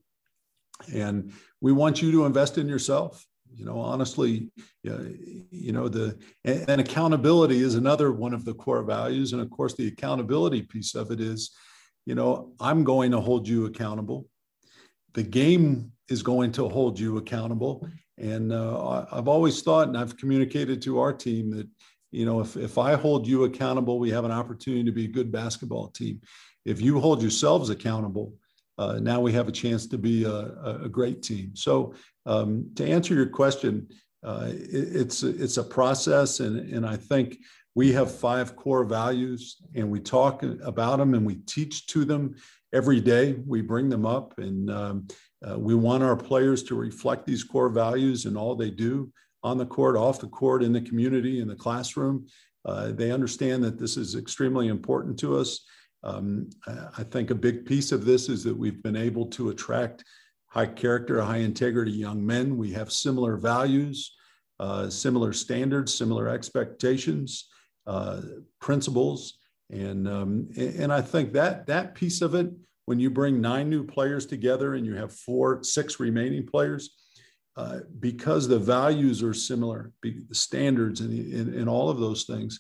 And we want you to invest in yourself you know honestly you know the and accountability is another one of the core values and of course the accountability piece of it is you know, I'm going to hold you accountable. The game is going to hold you accountable. And uh, I've always thought, and I've communicated to our team that, you know, if, if I hold you accountable, we have an opportunity to be a good basketball team. If you hold yourselves accountable, uh, now we have a chance to be a, a great team. So, um, to answer your question, uh, it, it's it's a process, and and I think we have five core values and we talk about them and we teach to them every day. We bring them up and um, uh, we want our players to reflect these core values in all they do on the court, off the court, in the community, in the classroom. Uh, they understand that this is extremely important to us. Um, I think a big piece of this is that we've been able to attract high character, high integrity young men. We have similar values, uh, similar standards, similar expectations uh, principles. And, um, and I think that that piece of it, when you bring nine new players together and you have four, six remaining players, uh, because the values are similar, the standards and, and, and, all of those things,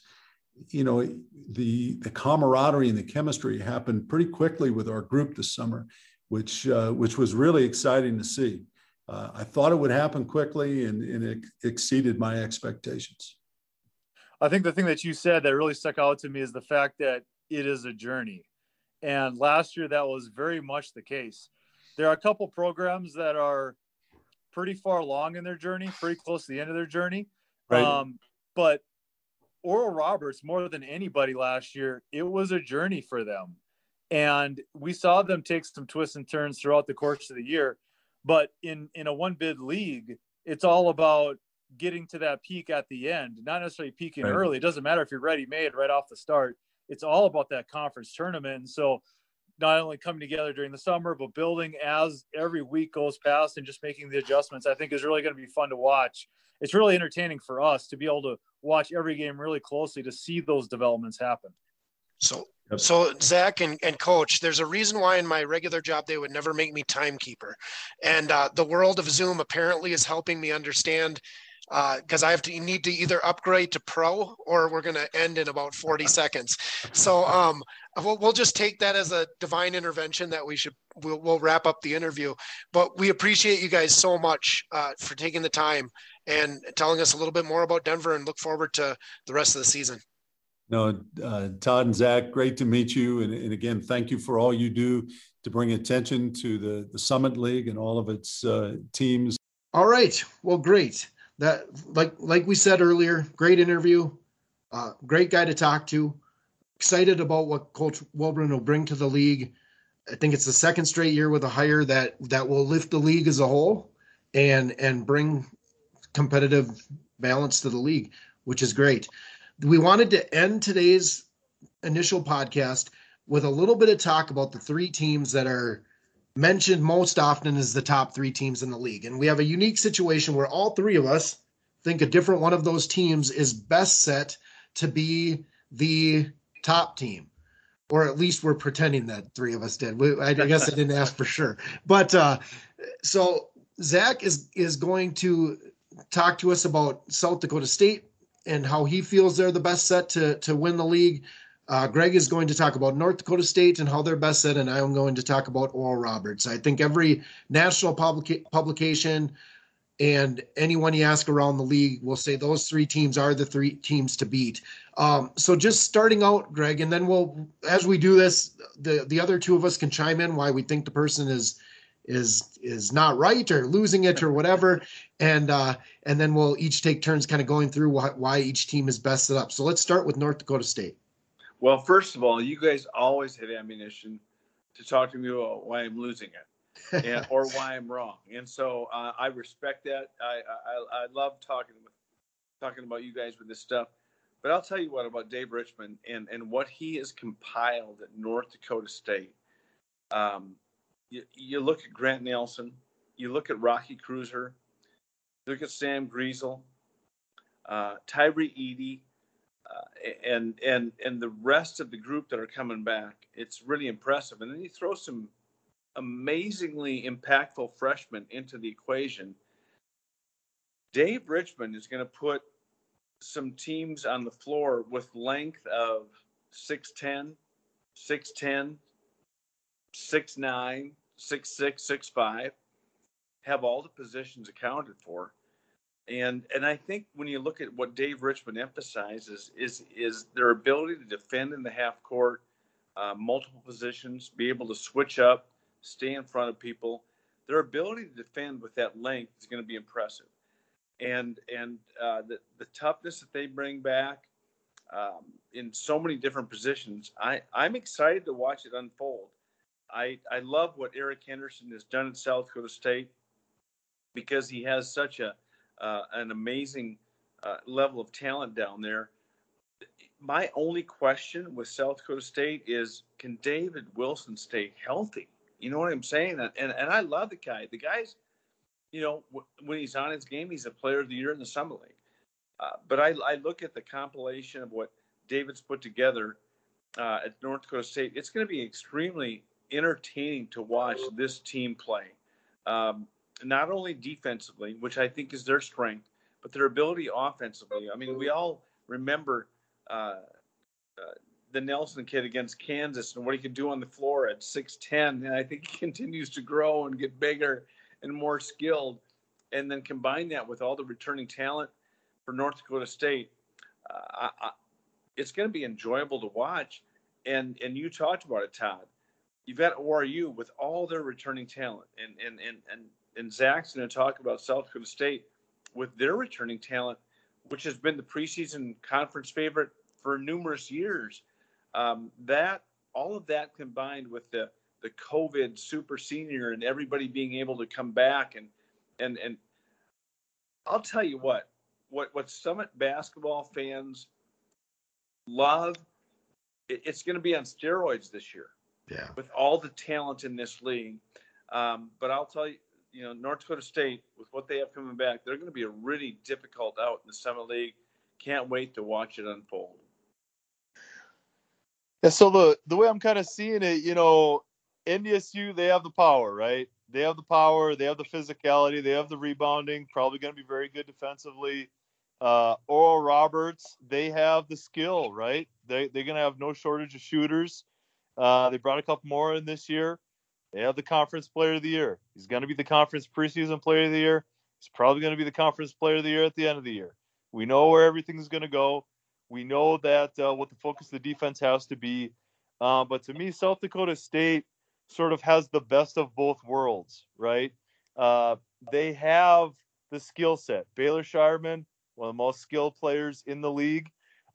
you know, the, the camaraderie and the chemistry happened pretty quickly with our group this summer, which, uh, which was really exciting to see. Uh, I thought it would happen quickly and, and it exceeded my expectations. I think the thing that you said that really stuck out to me is the fact that it is a journey. And last year, that was very much the case. There are a couple programs that are pretty far along in their journey, pretty close to the end of their journey. Right. Um, but Oral Roberts, more than anybody last year, it was a journey for them. And we saw them take some twists and turns throughout the course of the year. But in in a one bid league, it's all about getting to that peak at the end, not necessarily peaking right. early. It doesn't matter if you're ready made right off the start. It's all about that conference tournament. And so not only coming together during the summer, but building as every week goes past and just making the adjustments, I think is really going to be fun to watch. It's really entertaining for us to be able to watch every game really closely to see those developments happen. So, so Zach and, and coach, there's a reason why in my regular job, they would never make me timekeeper. And uh, the world of Zoom apparently is helping me understand because uh, I have to need to either upgrade to pro or we're going to end in about 40 seconds. So um, we'll, we'll just take that as a divine intervention that we should we'll, we'll wrap up the interview. But we appreciate you guys so much uh, for taking the time and telling us a little bit more about Denver and look forward to the rest of the season. No, uh, Todd and Zach, great to meet you. And, and, again, thank you for all you do to bring attention to the, the Summit League and all of its uh, teams. All right. Well, great that like like we said earlier, great interview, uh, great guy to talk to. Excited about what Coach Wulbrun will bring to the league. I think it's the second straight year with a hire that that will lift the league as a whole and and bring competitive balance to the league, which is great. We wanted to end today's initial podcast with a little bit of talk about the three teams that are mentioned most often as the top three teams in the league. And we have a unique situation where all three of us think a different one of those teams is best set to be the top team. Or at least we're pretending that three of us did. We, I guess I didn't ask for sure. But uh, so Zach is is going to talk to us about South Dakota State and how he feels they're the best set to to win the league. Uh, Greg is going to talk about North Dakota State and how they're best set, and I'm going to talk about Oral Roberts. I think every national publica- publication and anyone you ask around the league will say those three teams are the three teams to beat. Um, so just starting out, Greg, and then we'll, as we do this, the the other two of us can chime in why we think the person is is is not right or losing it or whatever, and uh, and then we'll each take turns kind of going through why, why each team is best set up. So let's start with North Dakota State. Well, first of all, you guys always have ammunition to talk to me about why I'm losing it and, or why I'm wrong. And so uh, I respect that. I, I, I love talking with talking about you guys with this stuff. But I'll tell you what about Dave Richman and, and what he has compiled at North Dakota State. Um, you, you look at Grant Nelson, you look at Rocky Kreuser, look at Sam Griesel, uh, Tyree Eady, uh, and and and the rest of the group that are coming back, it's really impressive. And then you throw some amazingly impactful freshmen into the equation. Dave Richman is going to put some teams on the floor with length of 6'10, 6'10, 6'9, 6'6, 6'5, have all the positions accounted for and and I think when you look at what Dave Richman emphasizes is is their ability to defend in the half court, uh, multiple positions, be able to switch up, stay in front of people. Their ability to defend with that length is going to be impressive, and and uh, the the toughness that they bring back um, in so many different positions. I I'm excited to watch it unfold. I I love what Eric Henderson has done at South Dakota State because he has such a uh, an amazing uh, level of talent down there. My only question with South Dakota State is can David Wilson stay healthy? You know what I'm saying? And, and, I love the guy. The guy's, you know, w- when he's on his game, he's a player of the year in the Summit League. Uh, but I, I look at the compilation of what David's put together uh, at North Dakota State. It's going to be extremely entertaining to watch this team play. Um, not only defensively, which I think is their strength, but their ability offensively. I mean, we all remember uh, uh, the Nelson kid against Kansas and what he could do on the floor at 6'10. And I think he continues to grow and get bigger and more skilled. And then combine that with all the returning talent for North Dakota State. Uh, I, I, it's going to be enjoyable to watch. And, and you talked about it, Todd. You've got ORU with all their returning talent and, and, and, and and Zach's going to talk about South Dakota State with their returning talent, which has been the preseason conference favorite for numerous years. Um, that all of that combined with the the COVID super senior and everybody being able to come back and and and I'll tell you what what what Summit basketball fans love it, it's going to be on steroids this year Yeah. with all the talent in this league. Um, but I'll tell you, you know, North Dakota State with what they have coming back, they're going to be a really difficult out in the Summit League. Can't wait to watch it unfold. Yeah, so the the way I'm kind of seeing it, you know, NDSU they have the power, right? They have the power, they have the physicality, they have the rebounding. Probably going to be very good defensively. Uh, Oral Roberts, they have the skill, right? They they're going to have no shortage of shooters. Uh, they brought a couple more in this year. They have the conference player of the year. He's going to be the conference preseason player of the year. He's probably going to be the conference player of the year at the end of the year. We know where everything's going to go. We know that uh, what the focus of the defense has to be. Uh, but to me, South Dakota State sort of has the best of both worlds, right? Uh, they have the skill set. Baylor Scheierman, one of the most skilled players in the league.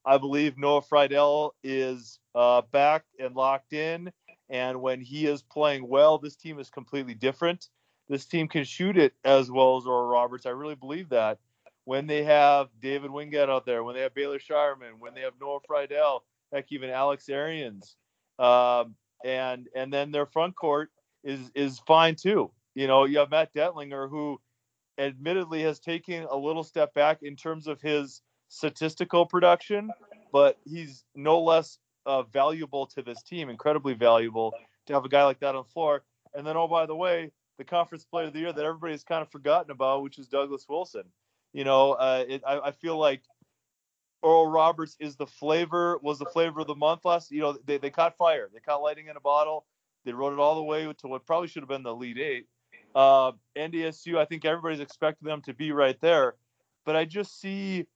I believe Noah Freidel is uh, back and locked in. And when he is playing well, this team is completely different. This team can shoot it as well as Oral Roberts. I really believe that. When they have David Wingate out there, when they have Baylor Scheierman, when they have Noah Freidel, heck, even Alex Arians, um, and and then their front court is is fine too. You know, you have Matt Dentlinger, who admittedly has taken a little step back in terms of his statistical production, but he's no less uh, valuable to this team, incredibly valuable to have a guy like that on the floor. And then, oh, by the way, the conference player of the year that everybody's kind of forgotten about, which is Douglas Wilson. You know, uh, it, I, I feel like Oral Roberts is the flavor, was the flavor of the month last. You know, they, they caught fire. They caught lighting in a bottle. They rode it all the way to what probably should have been the Elite Eight. Uh, NDSU, I think everybody's expecting them to be right there. But I just see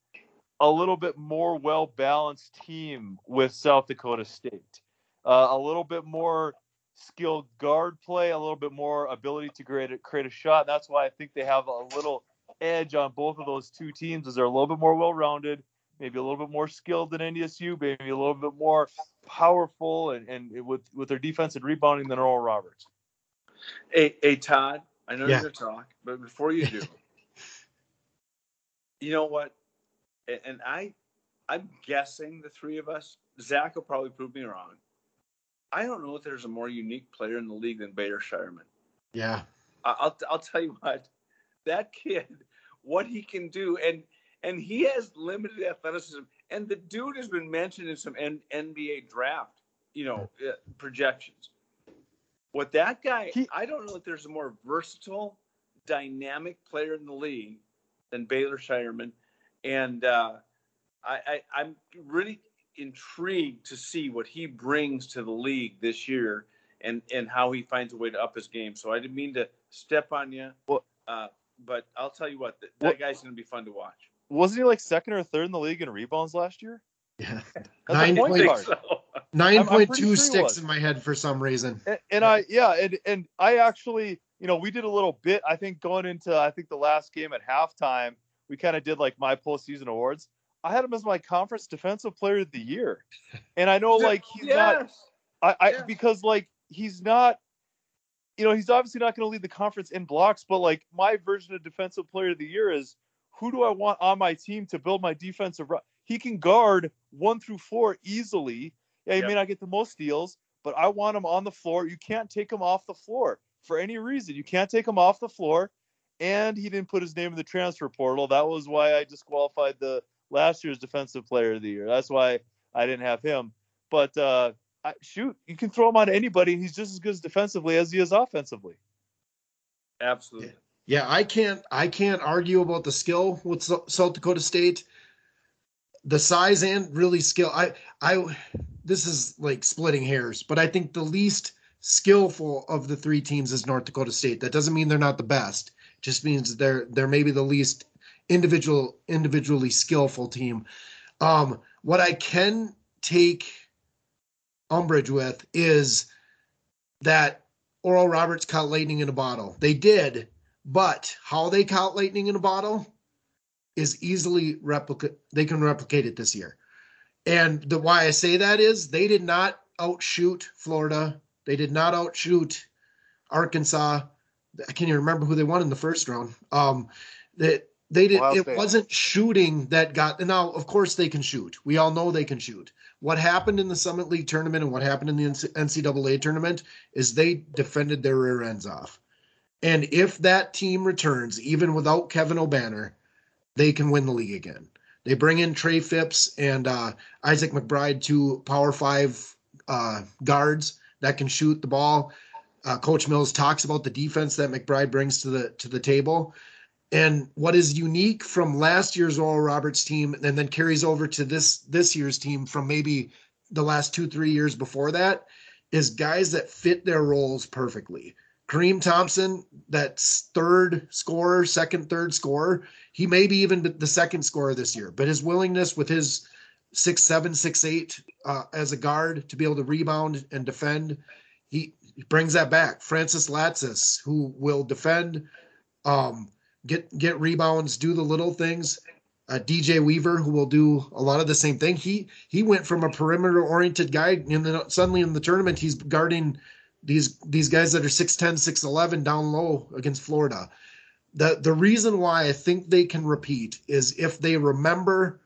a little bit more well balanced team with South Dakota State. Uh, a little bit more skilled guard play, a little bit more ability to create a, create a shot. That's why I think they have a little edge on both of those two teams, as they're a little bit more well rounded, maybe a little bit more skilled than NDSU, maybe a little bit more powerful, and, and with with their defense and rebounding than Oral Roberts. Hey, hey, Todd. I know Yeah. you're going to talk, but before you do, you know what? And, I, I'm guessing the three of us. Zach will probably prove me wrong. I don't know if there's a more unique player in the league than Baylor Scheierman. Yeah. I'll I'll tell you what, that kid, what he can do, and and he has limited athleticism, and the dude has been mentioned in some N- NBA draft, you know, uh, projections. What that guy, He- I don't know if there's a more versatile, dynamic player in the league than Baylor Scheierman, and uh, I, I I'm really intrigued to see what he brings to the league this year and and how he finds a way to up his game. So I didn't mean to step on you, Well- uh, but I'll tell you what, that, that Well- guy's going to be fun to watch. Wasn't he like second or third in the league in rebounds last year? Yeah. That's Nine point point- So, Nine I'm point pretty two sure sticks in my head for some reason. And, and I yeah, and and I actually, you know, we did a little bit. I think going into I think the last game at halftime, we kind of did like my postseason awards. I had him as my conference defensive player of the year, and I know like he's not. I, I Yeah. because like he's not. You know, he's obviously not going to lead the conference in blocks, but like my version of defensive player of the year is who do I want on my team to build my defensive? ru- He can guard one through four easily. Yeah, he Yeah. may not get the most steals, but I want him on the floor. You can't take him off the floor for any reason. You can't take him off the floor. And he didn't put his name in the transfer portal. That was why I disqualified the last year's defensive player of the year. That's why I didn't have him. But uh, I, shoot, you can throw him on anybody, and he's just as good as defensively as he is offensively. Absolutely. Yeah, I can't I can't argue about the skill with South Dakota State. The size and really skill. I I this is like splitting hairs, but I think the least skillful of the three teams is North Dakota State. That doesn't mean they're not the best. Just means they're they're maybe the least individual individually skillful team. Um what I can take umbrage with is that Oral Roberts caught lightning in a bottle. They did, but how they caught lightning in a bottle is easily replicate. They can replicate it this year. And the why I say that is they did not outshoot Florida. They did not outshoot Arkansas. I can't even remember who they won in the first round. Um, that they did. It wasn't shooting that got. Now, of course, they can shoot. We all know they can shoot. What happened in the Summit League tournament and what happened in the NCAA tournament is they defended their rear ends off. And if that team returns, even without Kevin Obanor, they can win the league again. They bring in Trey Phipps and uh, Isaac McBride, two Power Five uh, guards that can shoot the ball. Uh, Coach Mills talks about the defense that McBride brings to the to the table. And what is unique from last year's Oral Roberts team, and then carries over to this this year's team from maybe the last two three years before that, is guys that fit their roles perfectly. Kareem Thompson, that third scorer, second, third scorer, he may be even the second scorer this year, but his willingness with his six seven, six eight uh, as a guard to be able to rebound and defend, he, he brings that back. Francis Lacis, who will defend, um, get get rebounds, do the little things. Uh, DJ Weaver, who will do a lot of the same thing. He he went from a perimeter oriented guy, and then suddenly in the tournament he's guarding these these guys that are 6'10 6'11 down low against florida the the reason why i think they can repeat is if they remember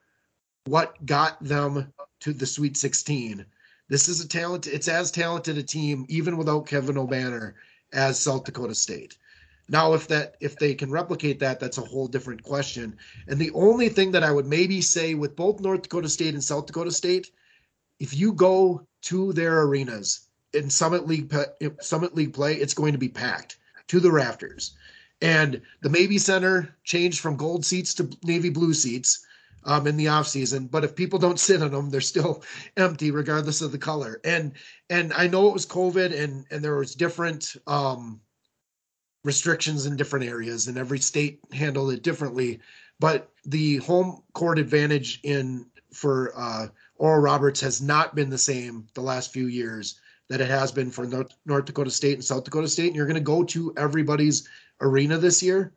what got them to the sweet 16 this is a talent it's as talented a team even without kevin obanor as south dakota state. Now if that if they can replicate that that's a whole different question. And the only thing that i would maybe say with both north dakota state and south dakota state if you go to their arenas in Summit League Summit League play, it's going to be packed to the rafters. And the Mabee Center changed from gold seats to navy blue seats um, in the off season. But if people don't sit on them, they're still empty regardless of the color. And and I know it was COVID and and there was different um, restrictions in different areas, and every state handled it differently. But the home court advantage in for uh, Oral Roberts has not been the same the last few years that it has been for North Dakota State and South Dakota State. And you're going to go to everybody's arena this year.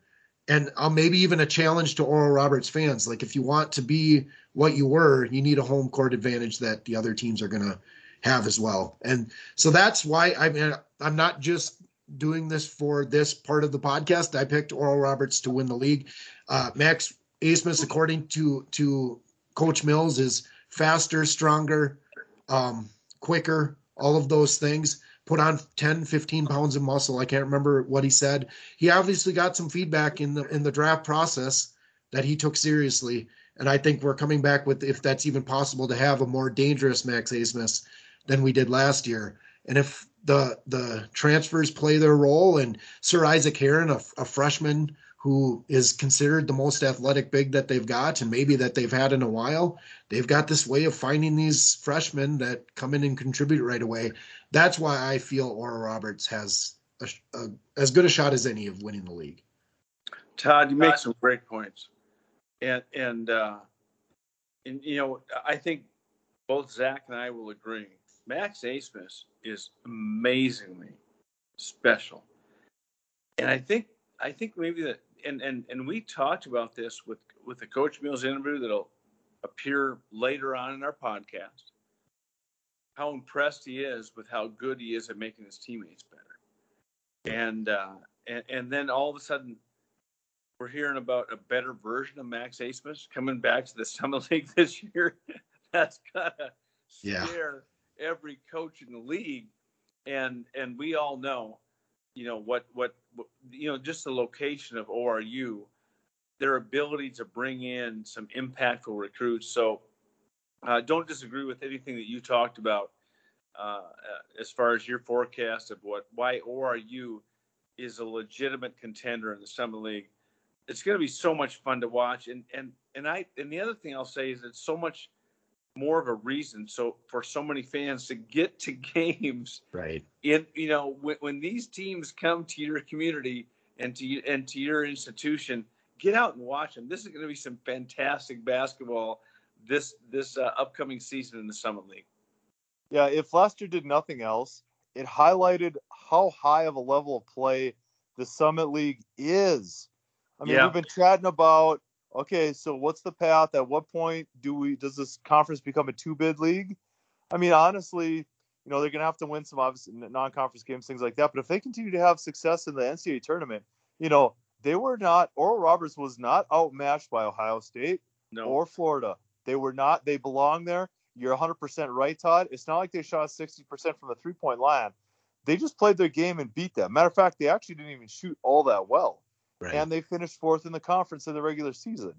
And uh, maybe even a challenge to Oral Roberts fans. Like, if you want to be what you were, you need a home court advantage that the other teams are going to have as well. And so that's why I mean, I'm not just doing this for this part of the podcast. I picked Oral Roberts to win the league. Uh, Max Abmas, according to to Coach Mills, is faster, stronger, um, quicker, all of those things put on 10 15 pounds of muscle i can't remember what he said he obviously got some feedback in the in the draft process that he took seriously and i think we're coming back with if that's even possible to have a more dangerous max Abmas than we did last year and if the the transfers play their role and sir isaac heron a, a freshman who is considered the most athletic big that they've got and maybe that they've had in a while. They've got this way of finding these freshmen that come in and contribute right away. That's why I feel Oral Roberts has a, a, as good a shot as any of winning the league. Todd, you make some great points, and and uh, and you know I think both Zach and I will agree. Max Abmas is amazingly special, and I think I think maybe that and and and we talked about this with with the Coach Mills interview that'll appear later on in our podcast. How impressed he is with how good he is at making his teammates better, and uh, and and then all of a sudden we're hearing about a better version of Max Abmas coming back to the summer League this year. That's gotta scare yeah. every coach in the league, and and we all know you know what what you know just the location of ORU, their ability to bring in some impactful recruits. So uh, don't disagree with anything that you talked about uh, as far as your forecast of what why ORU is a legitimate contender in the Summit League. It's going to be so much fun to watch, and and and I and the other thing I'll say is it's so much more of a reason so for so many fans to get to games right in you know when, when these teams come to your community and to and to your institution get out and watch them this is going to be some fantastic basketball this this uh, upcoming season in the summit league yeah if lester did nothing else it highlighted how high of a level of play the summit league is i mean yeah. we've been chatting about okay, so what's the path? At what point do we does this conference become a two bid league? I mean, honestly, you know, they're going to have to win some obviously non-conference games, things like that. But if they continue to have success in the NCAA tournament, you know, they were not. Oral Roberts was not outmatched by Ohio State No. or Florida. They were not. They belong there. You're 100% right, Todd. It's not like they shot 60% from the three-point line. They just played their game and beat them. Matter of fact, they actually didn't even shoot all that well Right. and they finished fourth in the conference in the regular season.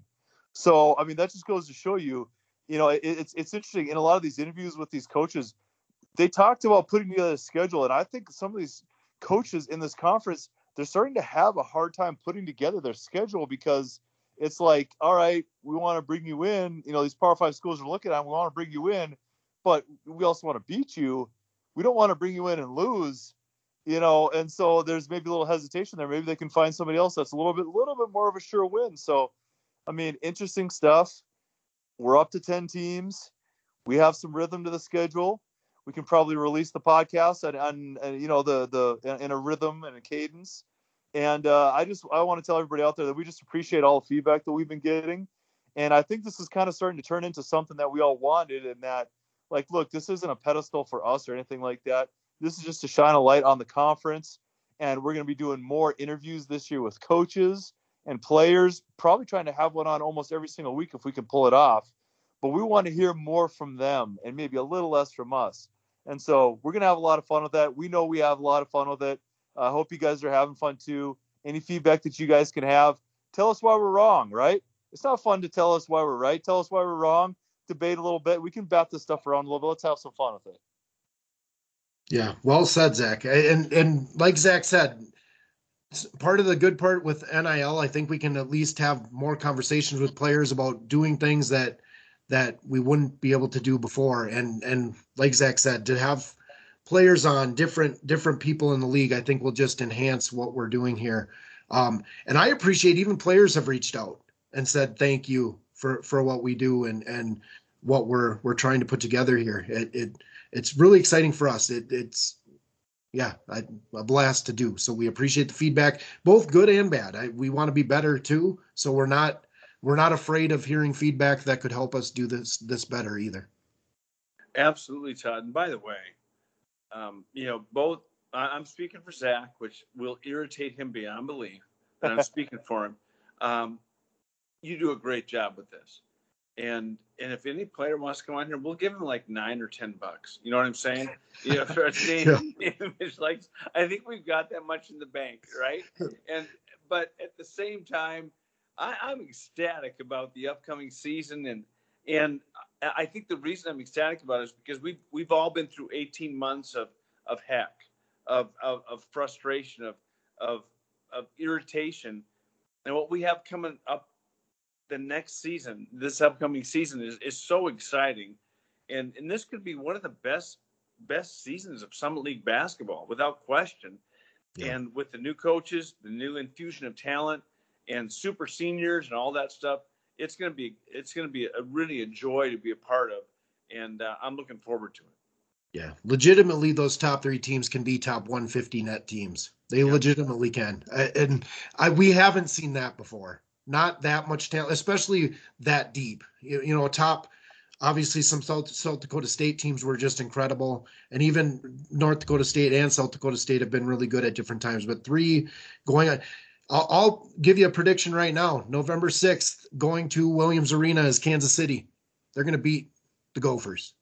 So I mean, that just goes to show you, you know, it, it's it's interesting in a lot of these interviews with these coaches, they talked about putting together a schedule, and I think some of these coaches in this conference they're starting to have a hard time putting together their schedule because it's like, all right, we want to bring you in. You know, these Power Five schools are looking at, Them, we want to bring you in, but we also want to beat you. We don't want to bring you in and lose you know, and so there's maybe a little hesitation there. Maybe they can find somebody else that's a little bit, little bit more of a sure win. So, I mean, interesting stuff. We're up to ten teams. We have some rhythm to the schedule. We can probably release the podcast and, and, and you know the the in a rhythm and a cadence. And uh, I just I want to tell everybody out there that we just appreciate all the feedback that we've been getting, and I think this is kind of starting to turn into something that we all wanted. And that, like, look, this isn't a pedestal for us or anything like that this is just to shine a light on the conference. And we're going to be doing more interviews this year with coaches and players, probably trying to have one on almost every single week if we can pull it off. But we want to hear more from them and maybe a little less from us. And so we're going to have a lot of fun with that. We know we have a lot of fun with it. I hope you guys are having fun too. Any feedback that you guys can have, tell us why we're wrong, right? It's not fun to tell us why we're right. Tell us why we're wrong. Debate a little bit. We can bat this stuff around a little bit. Let's have some fun with it. Yeah, well said, Zach. And and like Zach said, part of the good part with NIL, I think we can at least have more conversations with players about doing things that that we wouldn't be able to do before. And and like Zach said, to have players on different different people in the league, I think will just enhance what we're doing here. Um, and I appreciate even players have reached out and said thank you for for what we do and and what we're we're trying to put together here. It, it it's really exciting for us. It, it's yeah, a blast to do. So we appreciate the feedback, both good and bad. I, we want to be better too. So we're not we're not afraid of hearing feedback that could help us do this this better either. Absolutely, Todd. And by the way, um, you know, both I'm speaking for Zach, which will irritate him beyond belief, but I'm speaking for him. Um, you do a great job with this. And and if any player wants to come on here, we'll give him like nine or ten bucks. You know what I'm saying? You know, for image like I think we've got that much in the bank, right? And but at the same time, I, I'm ecstatic about the upcoming season, and and I think the reason I'm ecstatic about it is because we've we've all been through 18 months of of heck, of of, of frustration, of of of irritation, and what we have coming up the next season, this upcoming season is, is so exciting. And and this could be one of the best best seasons of Summit League basketball, without question. Yeah. And with the new coaches, the new infusion of talent and super seniors and all that stuff, it's gonna be it's gonna be a really a joy to be a part of. And uh, I'm looking forward to it. Yeah, legitimately, those top three teams can be top 150 net teams. They legitimately can, and I we haven't seen that before. Not that much talent, especially that deep. You, you know, top. Obviously, some South, South Dakota State teams were just incredible, and even North Dakota State and South Dakota State have been really good at different times. But three going on, I'll, I'll give you a prediction right now. November 6th, going to Williams Arena is Kansas City. They're going to beat the Gophers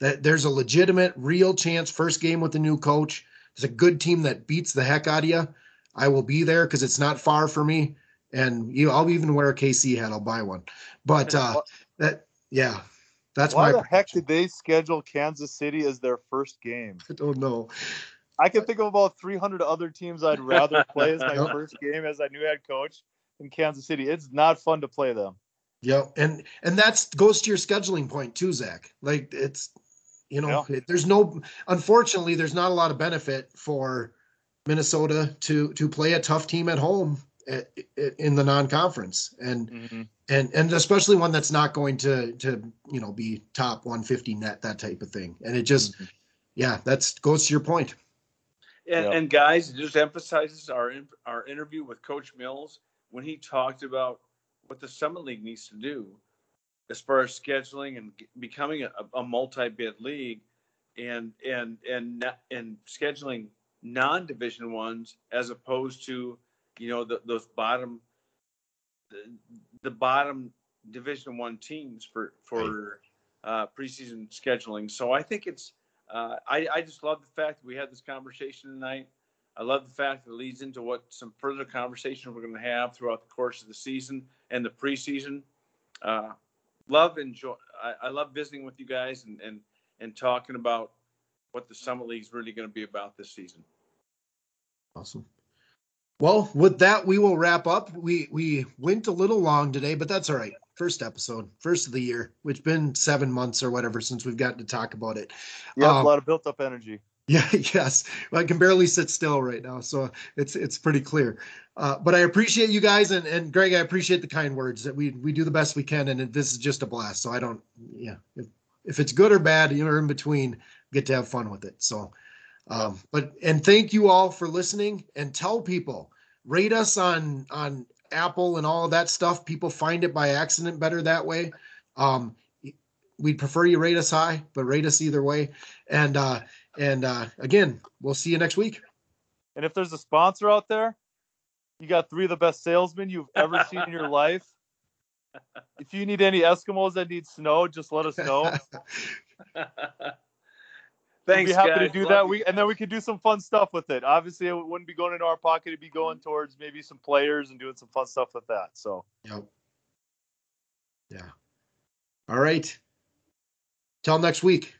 that there's a legitimate, real chance. First game with the new coach. It's a good team that beats the heck out of you. I will be there because it's not far for me, and you. I'll even wear a KC hat. I'll buy one. But uh, that, yeah, that's Why my. the heck did they schedule Kansas City as their first game? I don't know. I can think of about 300 other teams I'd rather play as my first game as a new head coach in Kansas City. It's not fun to play them. Yeah, and and that's goes to your scheduling point too, Zach. Like it's, you know, there's no. Unfortunately, there's not a lot of benefit for Minnesota to to play a tough team at home at, in the non-conference, and mm-hmm. and and especially one that's not going to to you know be top 150 net that type of thing. And it just, mm-hmm. yeah, that's goes to your point. And, Yeah. and guys, it just emphasizes our our interview with Coach Mills when he talked about what the Summit League needs to do as far as scheduling and becoming a, a multi-bid league and and and and scheduling non-division ones as opposed to you know the, those bottom the, the bottom division one teams for for uh, preseason scheduling so i think it's uh, I, I just love the fact that we had this conversation tonight i love the fact that it leads into what some further conversation we're going to have throughout the course of the season and the preseason uh, love enjoy I, I love visiting with you guys and and and talking about what the summit league is really going to be about this season Awesome. Well, with that, we will wrap up. We we went a little long today, but that's all right. First episode, first of the year, which been seven months or whatever since we've gotten to talk about it. Yeah, Um, a lot of built up energy. Yeah, yes. I can barely sit still right now, so it's it's pretty clear. Uh, but I appreciate you guys and, and Greg. I appreciate the kind words that we we do the best we can, and this is just a blast. So I don't, yeah. If, if it's good or bad, you're in between. Get to have fun with it. So, um, but and thank you all for listening. And tell people rate us on on Apple and all that stuff. People find it by accident better that way. Um, we'd prefer you rate us high, but rate us either way. And uh, and uh, again, we'll see you next week. And if there's a sponsor out there, you got three of the best salesmen you've ever seen in your life. If you need any Eskimos that need snow, just let us know. Thanks, We'd be happy guys. to do Love that. you. We and then we could do some fun stuff with it. Obviously, it wouldn't be going into our pocket; it'd be going towards maybe some players and doing some fun stuff with that. So, Yep. Yeah. All right. Till next week.